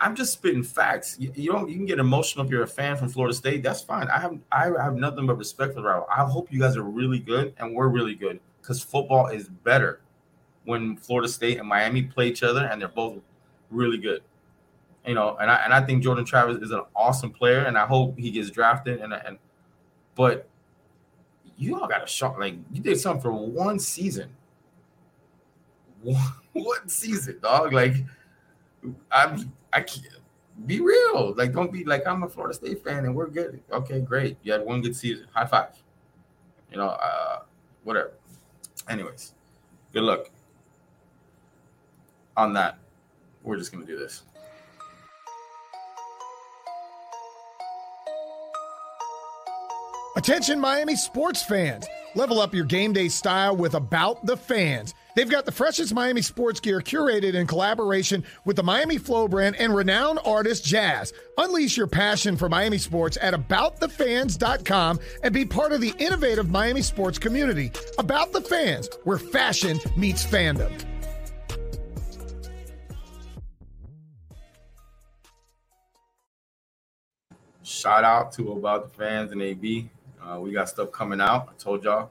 I'm just spitting facts. You, you, don't. You can get emotional if you're a fan from Florida State. That's fine. I have. I have nothing but respect for the rival. I hope you guys are really good and we're really good because football is better when Florida State and Miami play each other, and they're both really good. You know, and I and I think Jordan Travis is an awesome player, and I hope he gets drafted. And and but you all got a shot. Like you did something for one season. One, [LAUGHS] one season, dog. Like I'm, I can't be real. Like don't be like I'm a Florida State fan and we're good. Okay, great. You had one good season. High five. You know, uh, whatever. Anyways, good luck on that. We're just gonna do this. Attention, Miami sports fans. Level up your game day style with About the Fans. They've got the freshest Miami sports gear curated in collaboration with the Miami Flo brand and renowned artist Jazz. Unleash your passion for Miami sports at AboutTheFans.com and be part of the innovative Miami sports community. About the Fans, where fashion meets fandom. Shout out to About the Fans and AB. Uh, we got stuff coming out. I told y'all.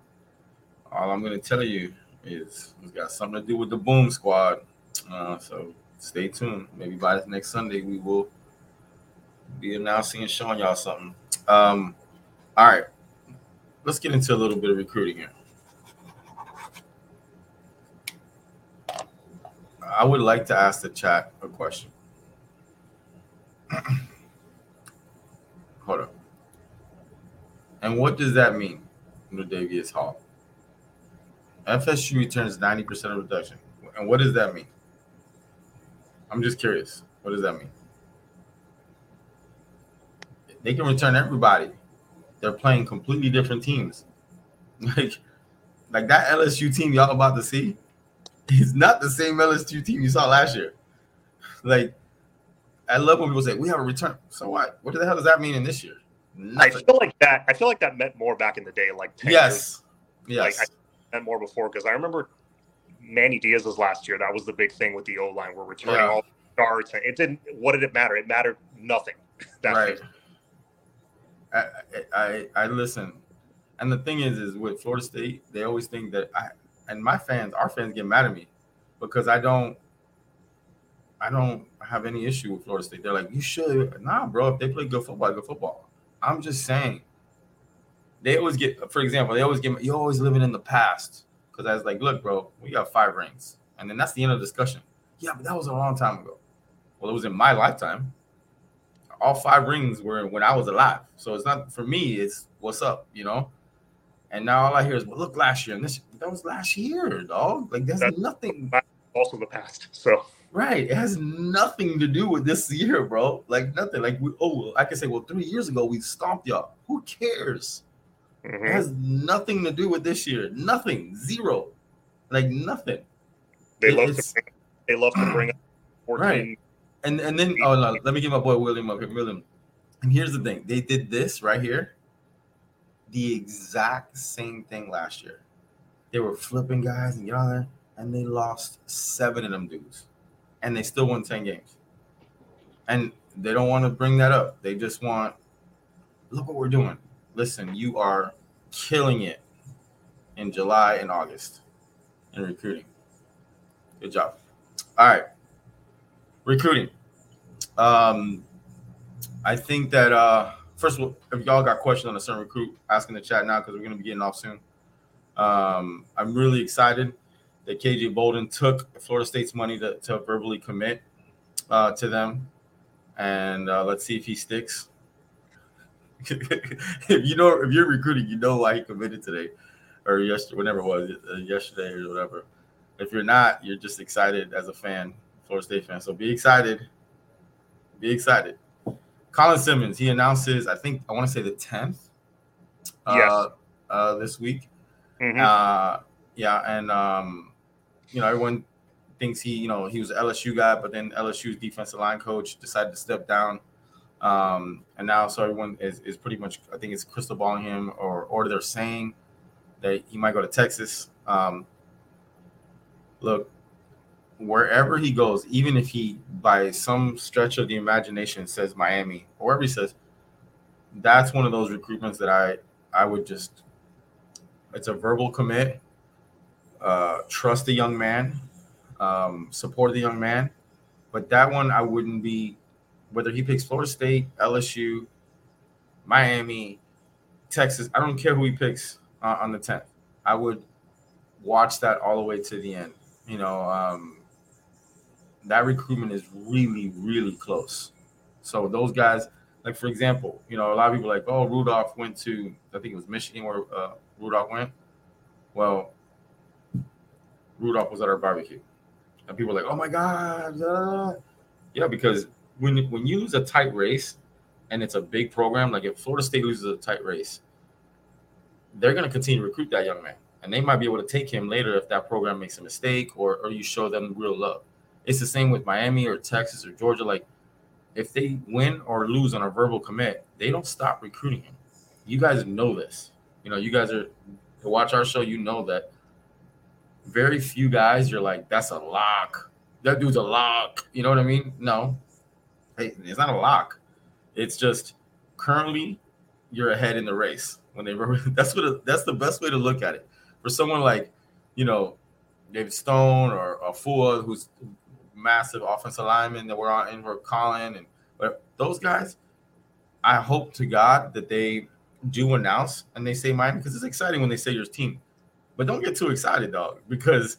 All I'm going to tell you is we got something to do with the Boom Squad. Uh, so stay tuned. Maybe by this next Sunday, we will be announcing and showing y'all something. Um, all right. Let's get into a little bit of recruiting here. I would like to ask the chat a question. [CLEARS THROAT] Hold on. And what does that mean, Davius Hall? FSU returns 90% of reduction. And what does that mean? I'm just curious. What does that mean? They can return everybody. They're playing completely different teams. [LAUGHS] Like, like that LSU team y'all about to see is not the same LSU team you saw last year. [LAUGHS] Like, I love when people say we have a return. So what? What the hell does that mean in this year? Nothing. I feel like that. I feel like that meant more back in the day, like yes, years. yes. Like I more before because I remember Manny Diaz's last year. That was the big thing with the O line. We're returning yeah. all starts. And it didn't. What did it matter? It mattered nothing. [LAUGHS] That's right. I, I I listen, and the thing is, is with Florida State, they always think that I and my fans, our fans, get mad at me because I don't I don't have any issue with Florida State. They're like, you should. Nah, bro. If they play good football, good football. I'm just saying. They always get, for example, they always get, you're always living in the past. Because I was like, look, bro, we got five rings. And then that's the end of the discussion. Yeah, but that was a long time ago. Well, it was in my lifetime. All five rings were when I was alive. So it's not for me, it's what's up, you know? And now all I hear is, well, look, last year. And this that was last year, dog. Like there's that's nothing. Also the past. So Right. It has nothing to do with this year, bro. Like nothing. Like we oh, I can say, well, three years ago we stomped y'all. Who cares? Mm-hmm. It has nothing to do with this year. Nothing. Zero. Like nothing. They it, love to bring, they love to bring up [CLEARS THROAT] 14. Right. And and then oh no, let me get my boy William up here. William. And here's the thing. They did this right here. The exact same thing last year. They were flipping guys and y'all and they lost seven of them dudes and they still won 10 games. And they don't want to bring that up. They just want, look what we're doing. Listen, you are killing it in July and August in recruiting. Good job. All right. Recruiting. Um, I think that uh first of all, if y'all got questions on a certain recruit, ask in the chat now because we're gonna be getting off soon. Um, I'm really excited that KJ Bolden took Florida State's money to, to verbally commit uh, to them. And uh, let's see if he sticks. If you know, if you're recruiting, you know why he committed today or yesterday, whatever it was, uh, yesterday or whatever. If you're not, you're just excited as a fan, Florida State fan. So be excited. Be excited. Colin Simmons, he announces, I think, I want to say the 10th uh, yes. uh, this week. Mm-hmm. Uh, yeah, and um, you know, everyone thinks he, you know, he was an LSU guy, but then LSU's defensive line coach decided to step down. Um, and now so everyone is, is pretty much I think it's crystal balling him or or they're saying that he might go to Texas. Um, look, wherever he goes, even if he by some stretch of the imagination says Miami or wherever he says, that's one of those recruitments that I I would just it's a verbal commit uh, trust the young man, um, support the young man. But that one, I wouldn't be, whether he picks Florida State, LSU, Miami, Texas, I don't care who he picks uh, on the 10th. I would watch that all the way to the end. You know, um, that recruitment is really, really close. So those guys, like for example, you know, a lot of people like, oh, Rudolph went to, I think it was Michigan where uh, Rudolph went. Well, Rudolph was at our barbecue, and people were like, oh my god, uh. yeah, because when when you lose a tight race, and it's a big program, like if Florida State loses a tight race, they're going to continue to recruit that young man, and they might be able to take him later if that program makes a mistake or or you show them real love. It's the same with Miami or Texas or Georgia, like if they win or lose on a verbal commit, they don't stop recruiting him. You guys know this. You know, you guys are watch our show, you know that very few guys you're like, that's a lock. That dude's a lock. You know what I mean? No. It's not a lock. It's just currently you're ahead in the race. When they [LAUGHS] that's what that's the best way to look at it. For someone like, you know, David Stone or Afua, who's massive offensive lineman that we're on in for Colin and but those guys, I hope to God that they do announce and they say mine because it's exciting when they say your team. But don't get too excited, dog, because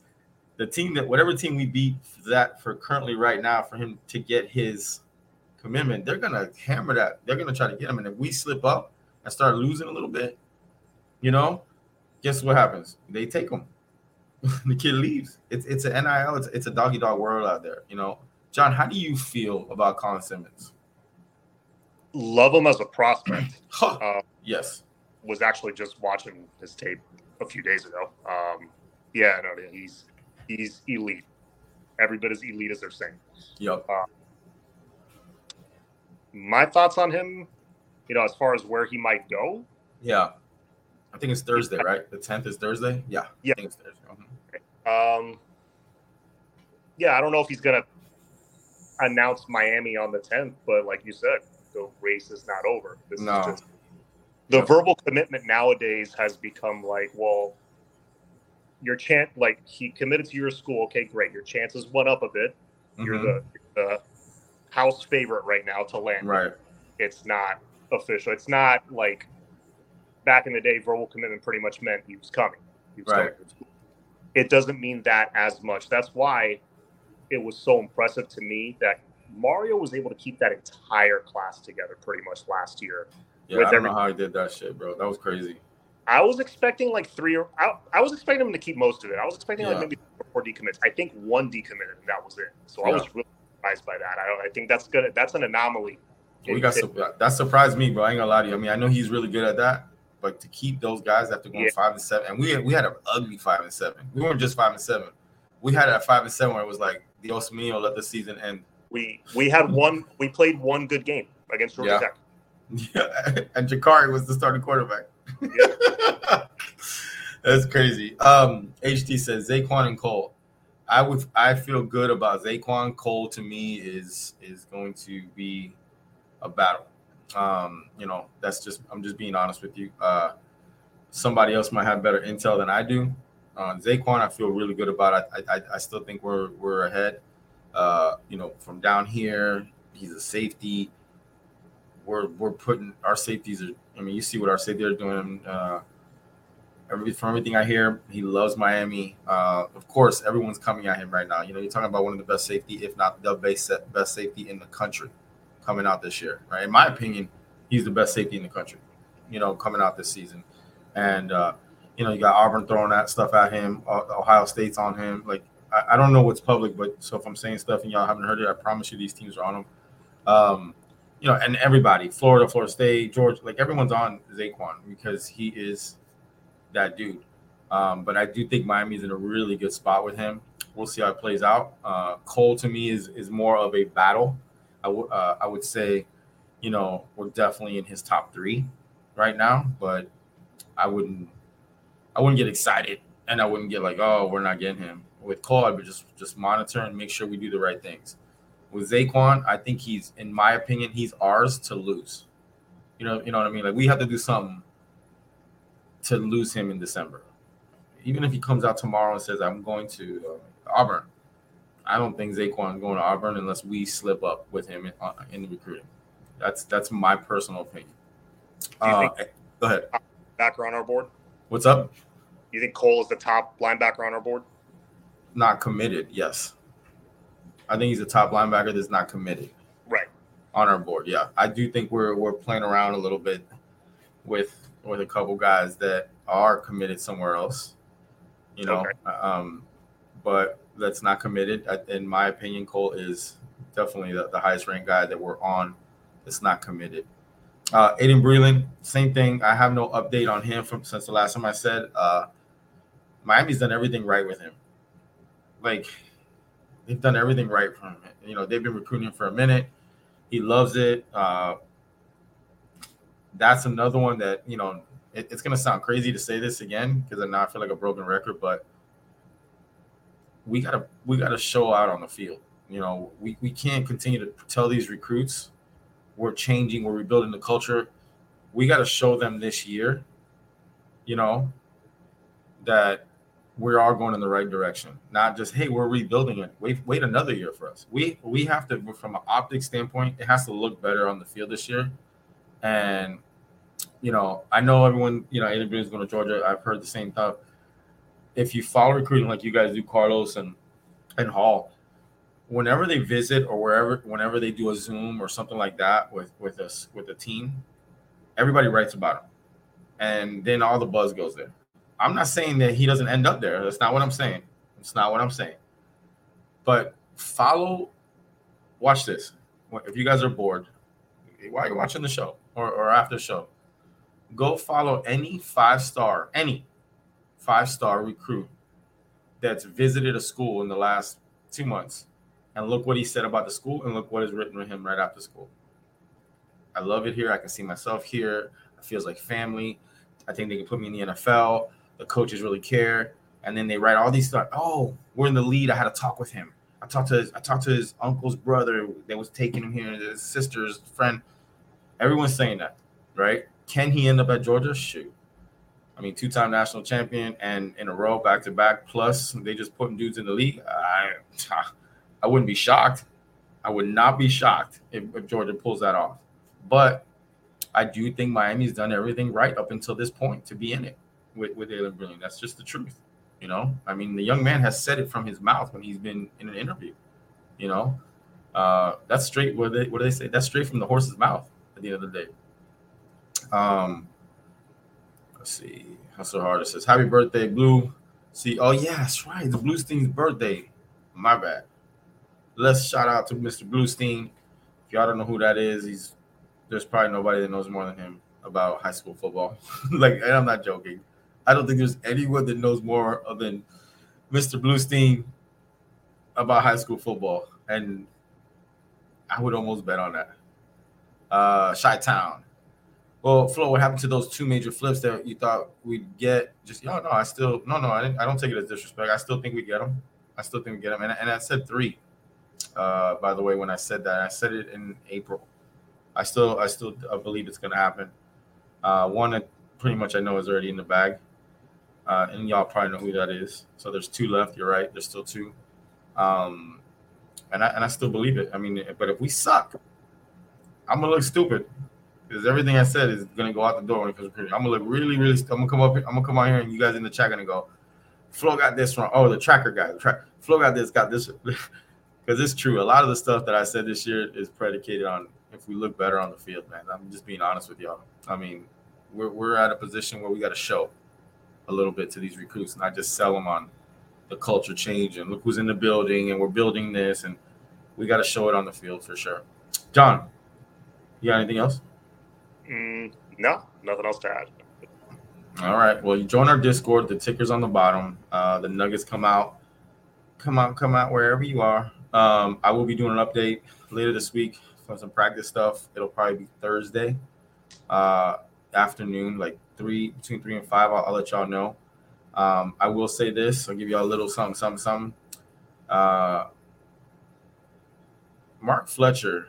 the team that whatever team we beat that for currently right now for him to get his commitment, they're gonna hammer that. They're gonna try to get him. And if we slip up and start losing a little bit, you know, guess what happens? They take him. [LAUGHS] the kid leaves. It's it's an NIL. It's it's a doggy dog world out there. You know, John, how do you feel about Colin Simmons? Love him as a prospect. [CLEARS THROAT] uh, yes, was actually just watching his tape a few days ago. Um, yeah, no, he's he's elite. Every bit as elite as they're saying. Yep. Uh, my thoughts on him, you know, as far as where he might go. Yeah, I think it's Thursday, right? The tenth is Thursday. Yeah. Yeah. I think it's Thursday. Mm-hmm. Um. Yeah, I don't know if he's gonna announce Miami on the tenth, but like you said, the race is not over. This no. is just the yeah. verbal commitment nowadays has become like, well, your chance, like he committed to your school. Okay, great. Your chances went up a bit. Mm-hmm. You're the, the house favorite right now to land. Right. It's not official. It's not like back in the day, verbal commitment pretty much meant he was coming. He was right. coming it doesn't mean that as much. That's why it was so impressive to me that Mario was able to keep that entire class together pretty much last year. Yeah, I don't every- know how he did that shit, bro. That was crazy. I was expecting like three or I, I was expecting him to keep most of it. I was expecting yeah. like maybe four decommits. I think one decommitted and that was it. So yeah. I was really surprised by that. I, don't. I think that's good. That's an anomaly. We got su- that surprised me, bro. I ain't gonna lie to you. I mean, I know he's really good at that, but to keep those guys after going yeah. five and seven, and we had, we had an ugly five and seven. We weren't just five and seven. We had a five and seven where it was like Dios mío, let the season end. We we had one. We played one good game against Georgia yeah. Tech. Yeah, [LAUGHS] and Jacurri was the starting quarterback. Yeah. [LAUGHS] That's crazy. Um, HT says Zaquan and Cole. I would I feel good about Zaquan. Cole to me is is going to be a battle. Um, you know, that's just I'm just being honest with you. Uh, somebody else might have better intel than I do. Uh, Zaquan, I feel really good about. I, I I still think we're we're ahead. Uh, you know, from down here, he's a safety. We're we're putting our safeties are. I mean, you see what our safety are doing. Uh, from everything I hear, he loves Miami. Uh, of course, everyone's coming at him right now. You know, you're talking about one of the best safety, if not the best best safety in the country, coming out this year. Right? In my opinion, he's the best safety in the country. You know, coming out this season, and uh, you know, you got Auburn throwing that stuff at him. Ohio State's on him. Like, I, I, don't know what's public, but so if I'm saying stuff and y'all haven't heard it, I promise you these teams are on him. Um, you know, and everybody, Florida, Florida State, Georgia, like everyone's on Zaquan because he is that dude. Um, but I do think Miami's in a really good spot with him. We'll see how it plays out. Uh, Cole to me is is more of a battle. I, w- uh, I would say, you know, we're definitely in his top three right now, but I wouldn't I wouldn't get excited and I wouldn't get like, oh, we're not getting him. With Cole, I would just just monitor and make sure we do the right things. With Zaquan, I think he's, in my opinion, he's ours to lose. You know, you know what I mean? Like we have to do something to lose him in December. even if he comes out tomorrow and says I'm going to uh, Auburn, I don't think Zaquan going to Auburn unless we slip up with him in, uh, in the recruiting. That's that's my personal opinion. Uh, go ahead. Backer on our board. What's up? You think Cole is the top linebacker on our board? Not committed. Yes. I think he's a top linebacker that's not committed. Right. On our board, yeah. I do think we're we're playing around a little bit with with a couple guys that are committed somewhere else. You know, okay. um, but that's not committed. In my opinion, Cole is definitely the, the highest ranked guy that we're on that's not committed. Uh, Aiden Breland, same thing. I have no update on him from since the last time I said. Uh, Miami's done everything right with him. Like they've done everything right for him. You know, they've been recruiting for a minute. He loves it. Uh, that's another one that you know. It, it's gonna sound crazy to say this again because I now feel like a broken record, but we gotta we gotta show out on the field. You know, we, we can't continue to tell these recruits we're changing, we're rebuilding the culture. We got to show them this year, you know, that we are going in the right direction. Not just hey, we're rebuilding it. Wait, wait another year for us. We we have to, from an optic standpoint, it has to look better on the field this year. And you know, I know everyone, you know, anybody's going to Georgia. I've heard the same stuff. If you follow recruiting like you guys do, Carlos and and Hall, whenever they visit or wherever, whenever they do a Zoom or something like that with with us with a team, everybody writes about him, and then all the buzz goes there. I'm not saying that he doesn't end up there. That's not what I'm saying. It's not what I'm saying. But follow, watch this. If you guys are bored, while you're watching the show or, or after show, go follow any five star, any five star recruit that's visited a school in the last two months and look what he said about the school and look what is written with him right after school. I love it here. I can see myself here. It feels like family. I think they can put me in the NFL. The coaches really care. And then they write all these stuff. Oh, we're in the lead. I had a talk with him. I talked to his, I talked to his uncle's brother that was taking him here, his sister's friend. Everyone's saying that, right? Can he end up at Georgia? Shoot. I mean, two-time national champion and in a row, back to back. Plus, they just putting dudes in the league. I, [LAUGHS] I wouldn't be shocked. I would not be shocked if, if Georgia pulls that off. But I do think Miami's done everything right up until this point to be in it with, with Aiden Breland. That's just the truth. You know, I mean, the young man has said it from his mouth when he's been in an interview. You know, uh, that's straight. What do they what do they say? That's straight from the horse's mouth. At the end of the day. Um, let's see. Hustle hard. It says, "Happy birthday, Blue." See, oh yeah, that's right. The Blustein's birthday. My bad let's shout out to Mr. Blustein. If y'all don't know who that is, he's there's probably nobody that knows more than him about high school football. [LAUGHS] like, and I'm not joking. I don't think there's anyone that knows more than Mr. Blustein about high school football. And I would almost bet on that. Uh Chi Town. Well, Flo, what happened to those two major flips that you thought we'd get? Just y'all know, I still no, no, I. I don't take it as disrespect. I still think we get them. I still think we get them, and, and I said three. Uh, by the way, when I said that, I said it in April. I still, I still I believe it's going to happen. Uh, one pretty much I know is already in the bag, uh, and y'all probably know who that is. So there's two left. You're right. There's still two, um, and I and I still believe it. I mean, but if we suck, I'm gonna look stupid because everything I said is gonna go out the door when it comes to I'm gonna look really, really. I'm gonna come up. I'm gonna come out here, and you guys in the chat gonna go. Flo got this wrong. Oh, the tracker guy. Track. Flo got this. Got this. [LAUGHS] because it's true. A lot of the stuff that I said this year is predicated on if we look better on the field, man. I'm just being honest with y'all. I mean, we're we're at a position where we got to show a little bit to these recruits, and not just sell them on the culture change and look who's in the building and we're building this and we got to show it on the field for sure. John, you got anything else? Mm, no, nothing else to add. All right. Well, you join our Discord. The ticker's on the bottom. Uh, the nuggets come out, come out, come out wherever you are. Um, I will be doing an update later this week for some practice stuff. It'll probably be Thursday uh, afternoon, like three between three and five. I'll, let y'all know. Um, I will say this. I'll give y'all a little something, something, something. Uh, Mark Fletcher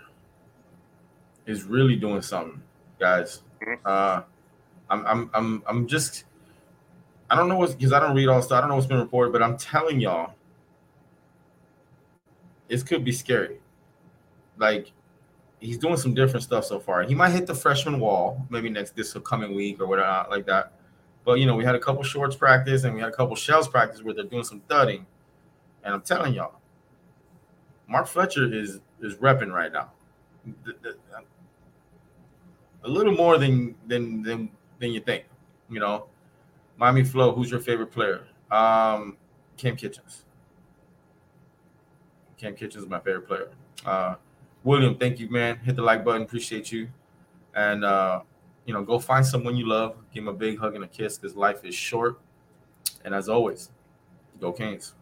is really doing something, guys. Mm-hmm. Uh, I'm, I'm, I'm, I'm just. I don't know what's because I don't read all stuff. I don't know what's been reported, but I'm telling y'all, this could be scary. Like he's doing some different stuff so far. He might hit the freshman wall maybe next this coming week or whatever like that. But you know, we had a couple shorts practice and we had a couple shells practice where they're doing some thudding. And I'm telling y'all, Mark Fletcher is is repping right now. A little more than than than than you think. You know, Miami Flo. Who's your favorite player? Um, Kam Kinchens. Kam Kinchens is my favorite player. Uh, William, thank you, man. Hit the like button. Appreciate you. And uh, you know, go find someone you love. Give him a big hug and a kiss because life is short. And as always, go Canes.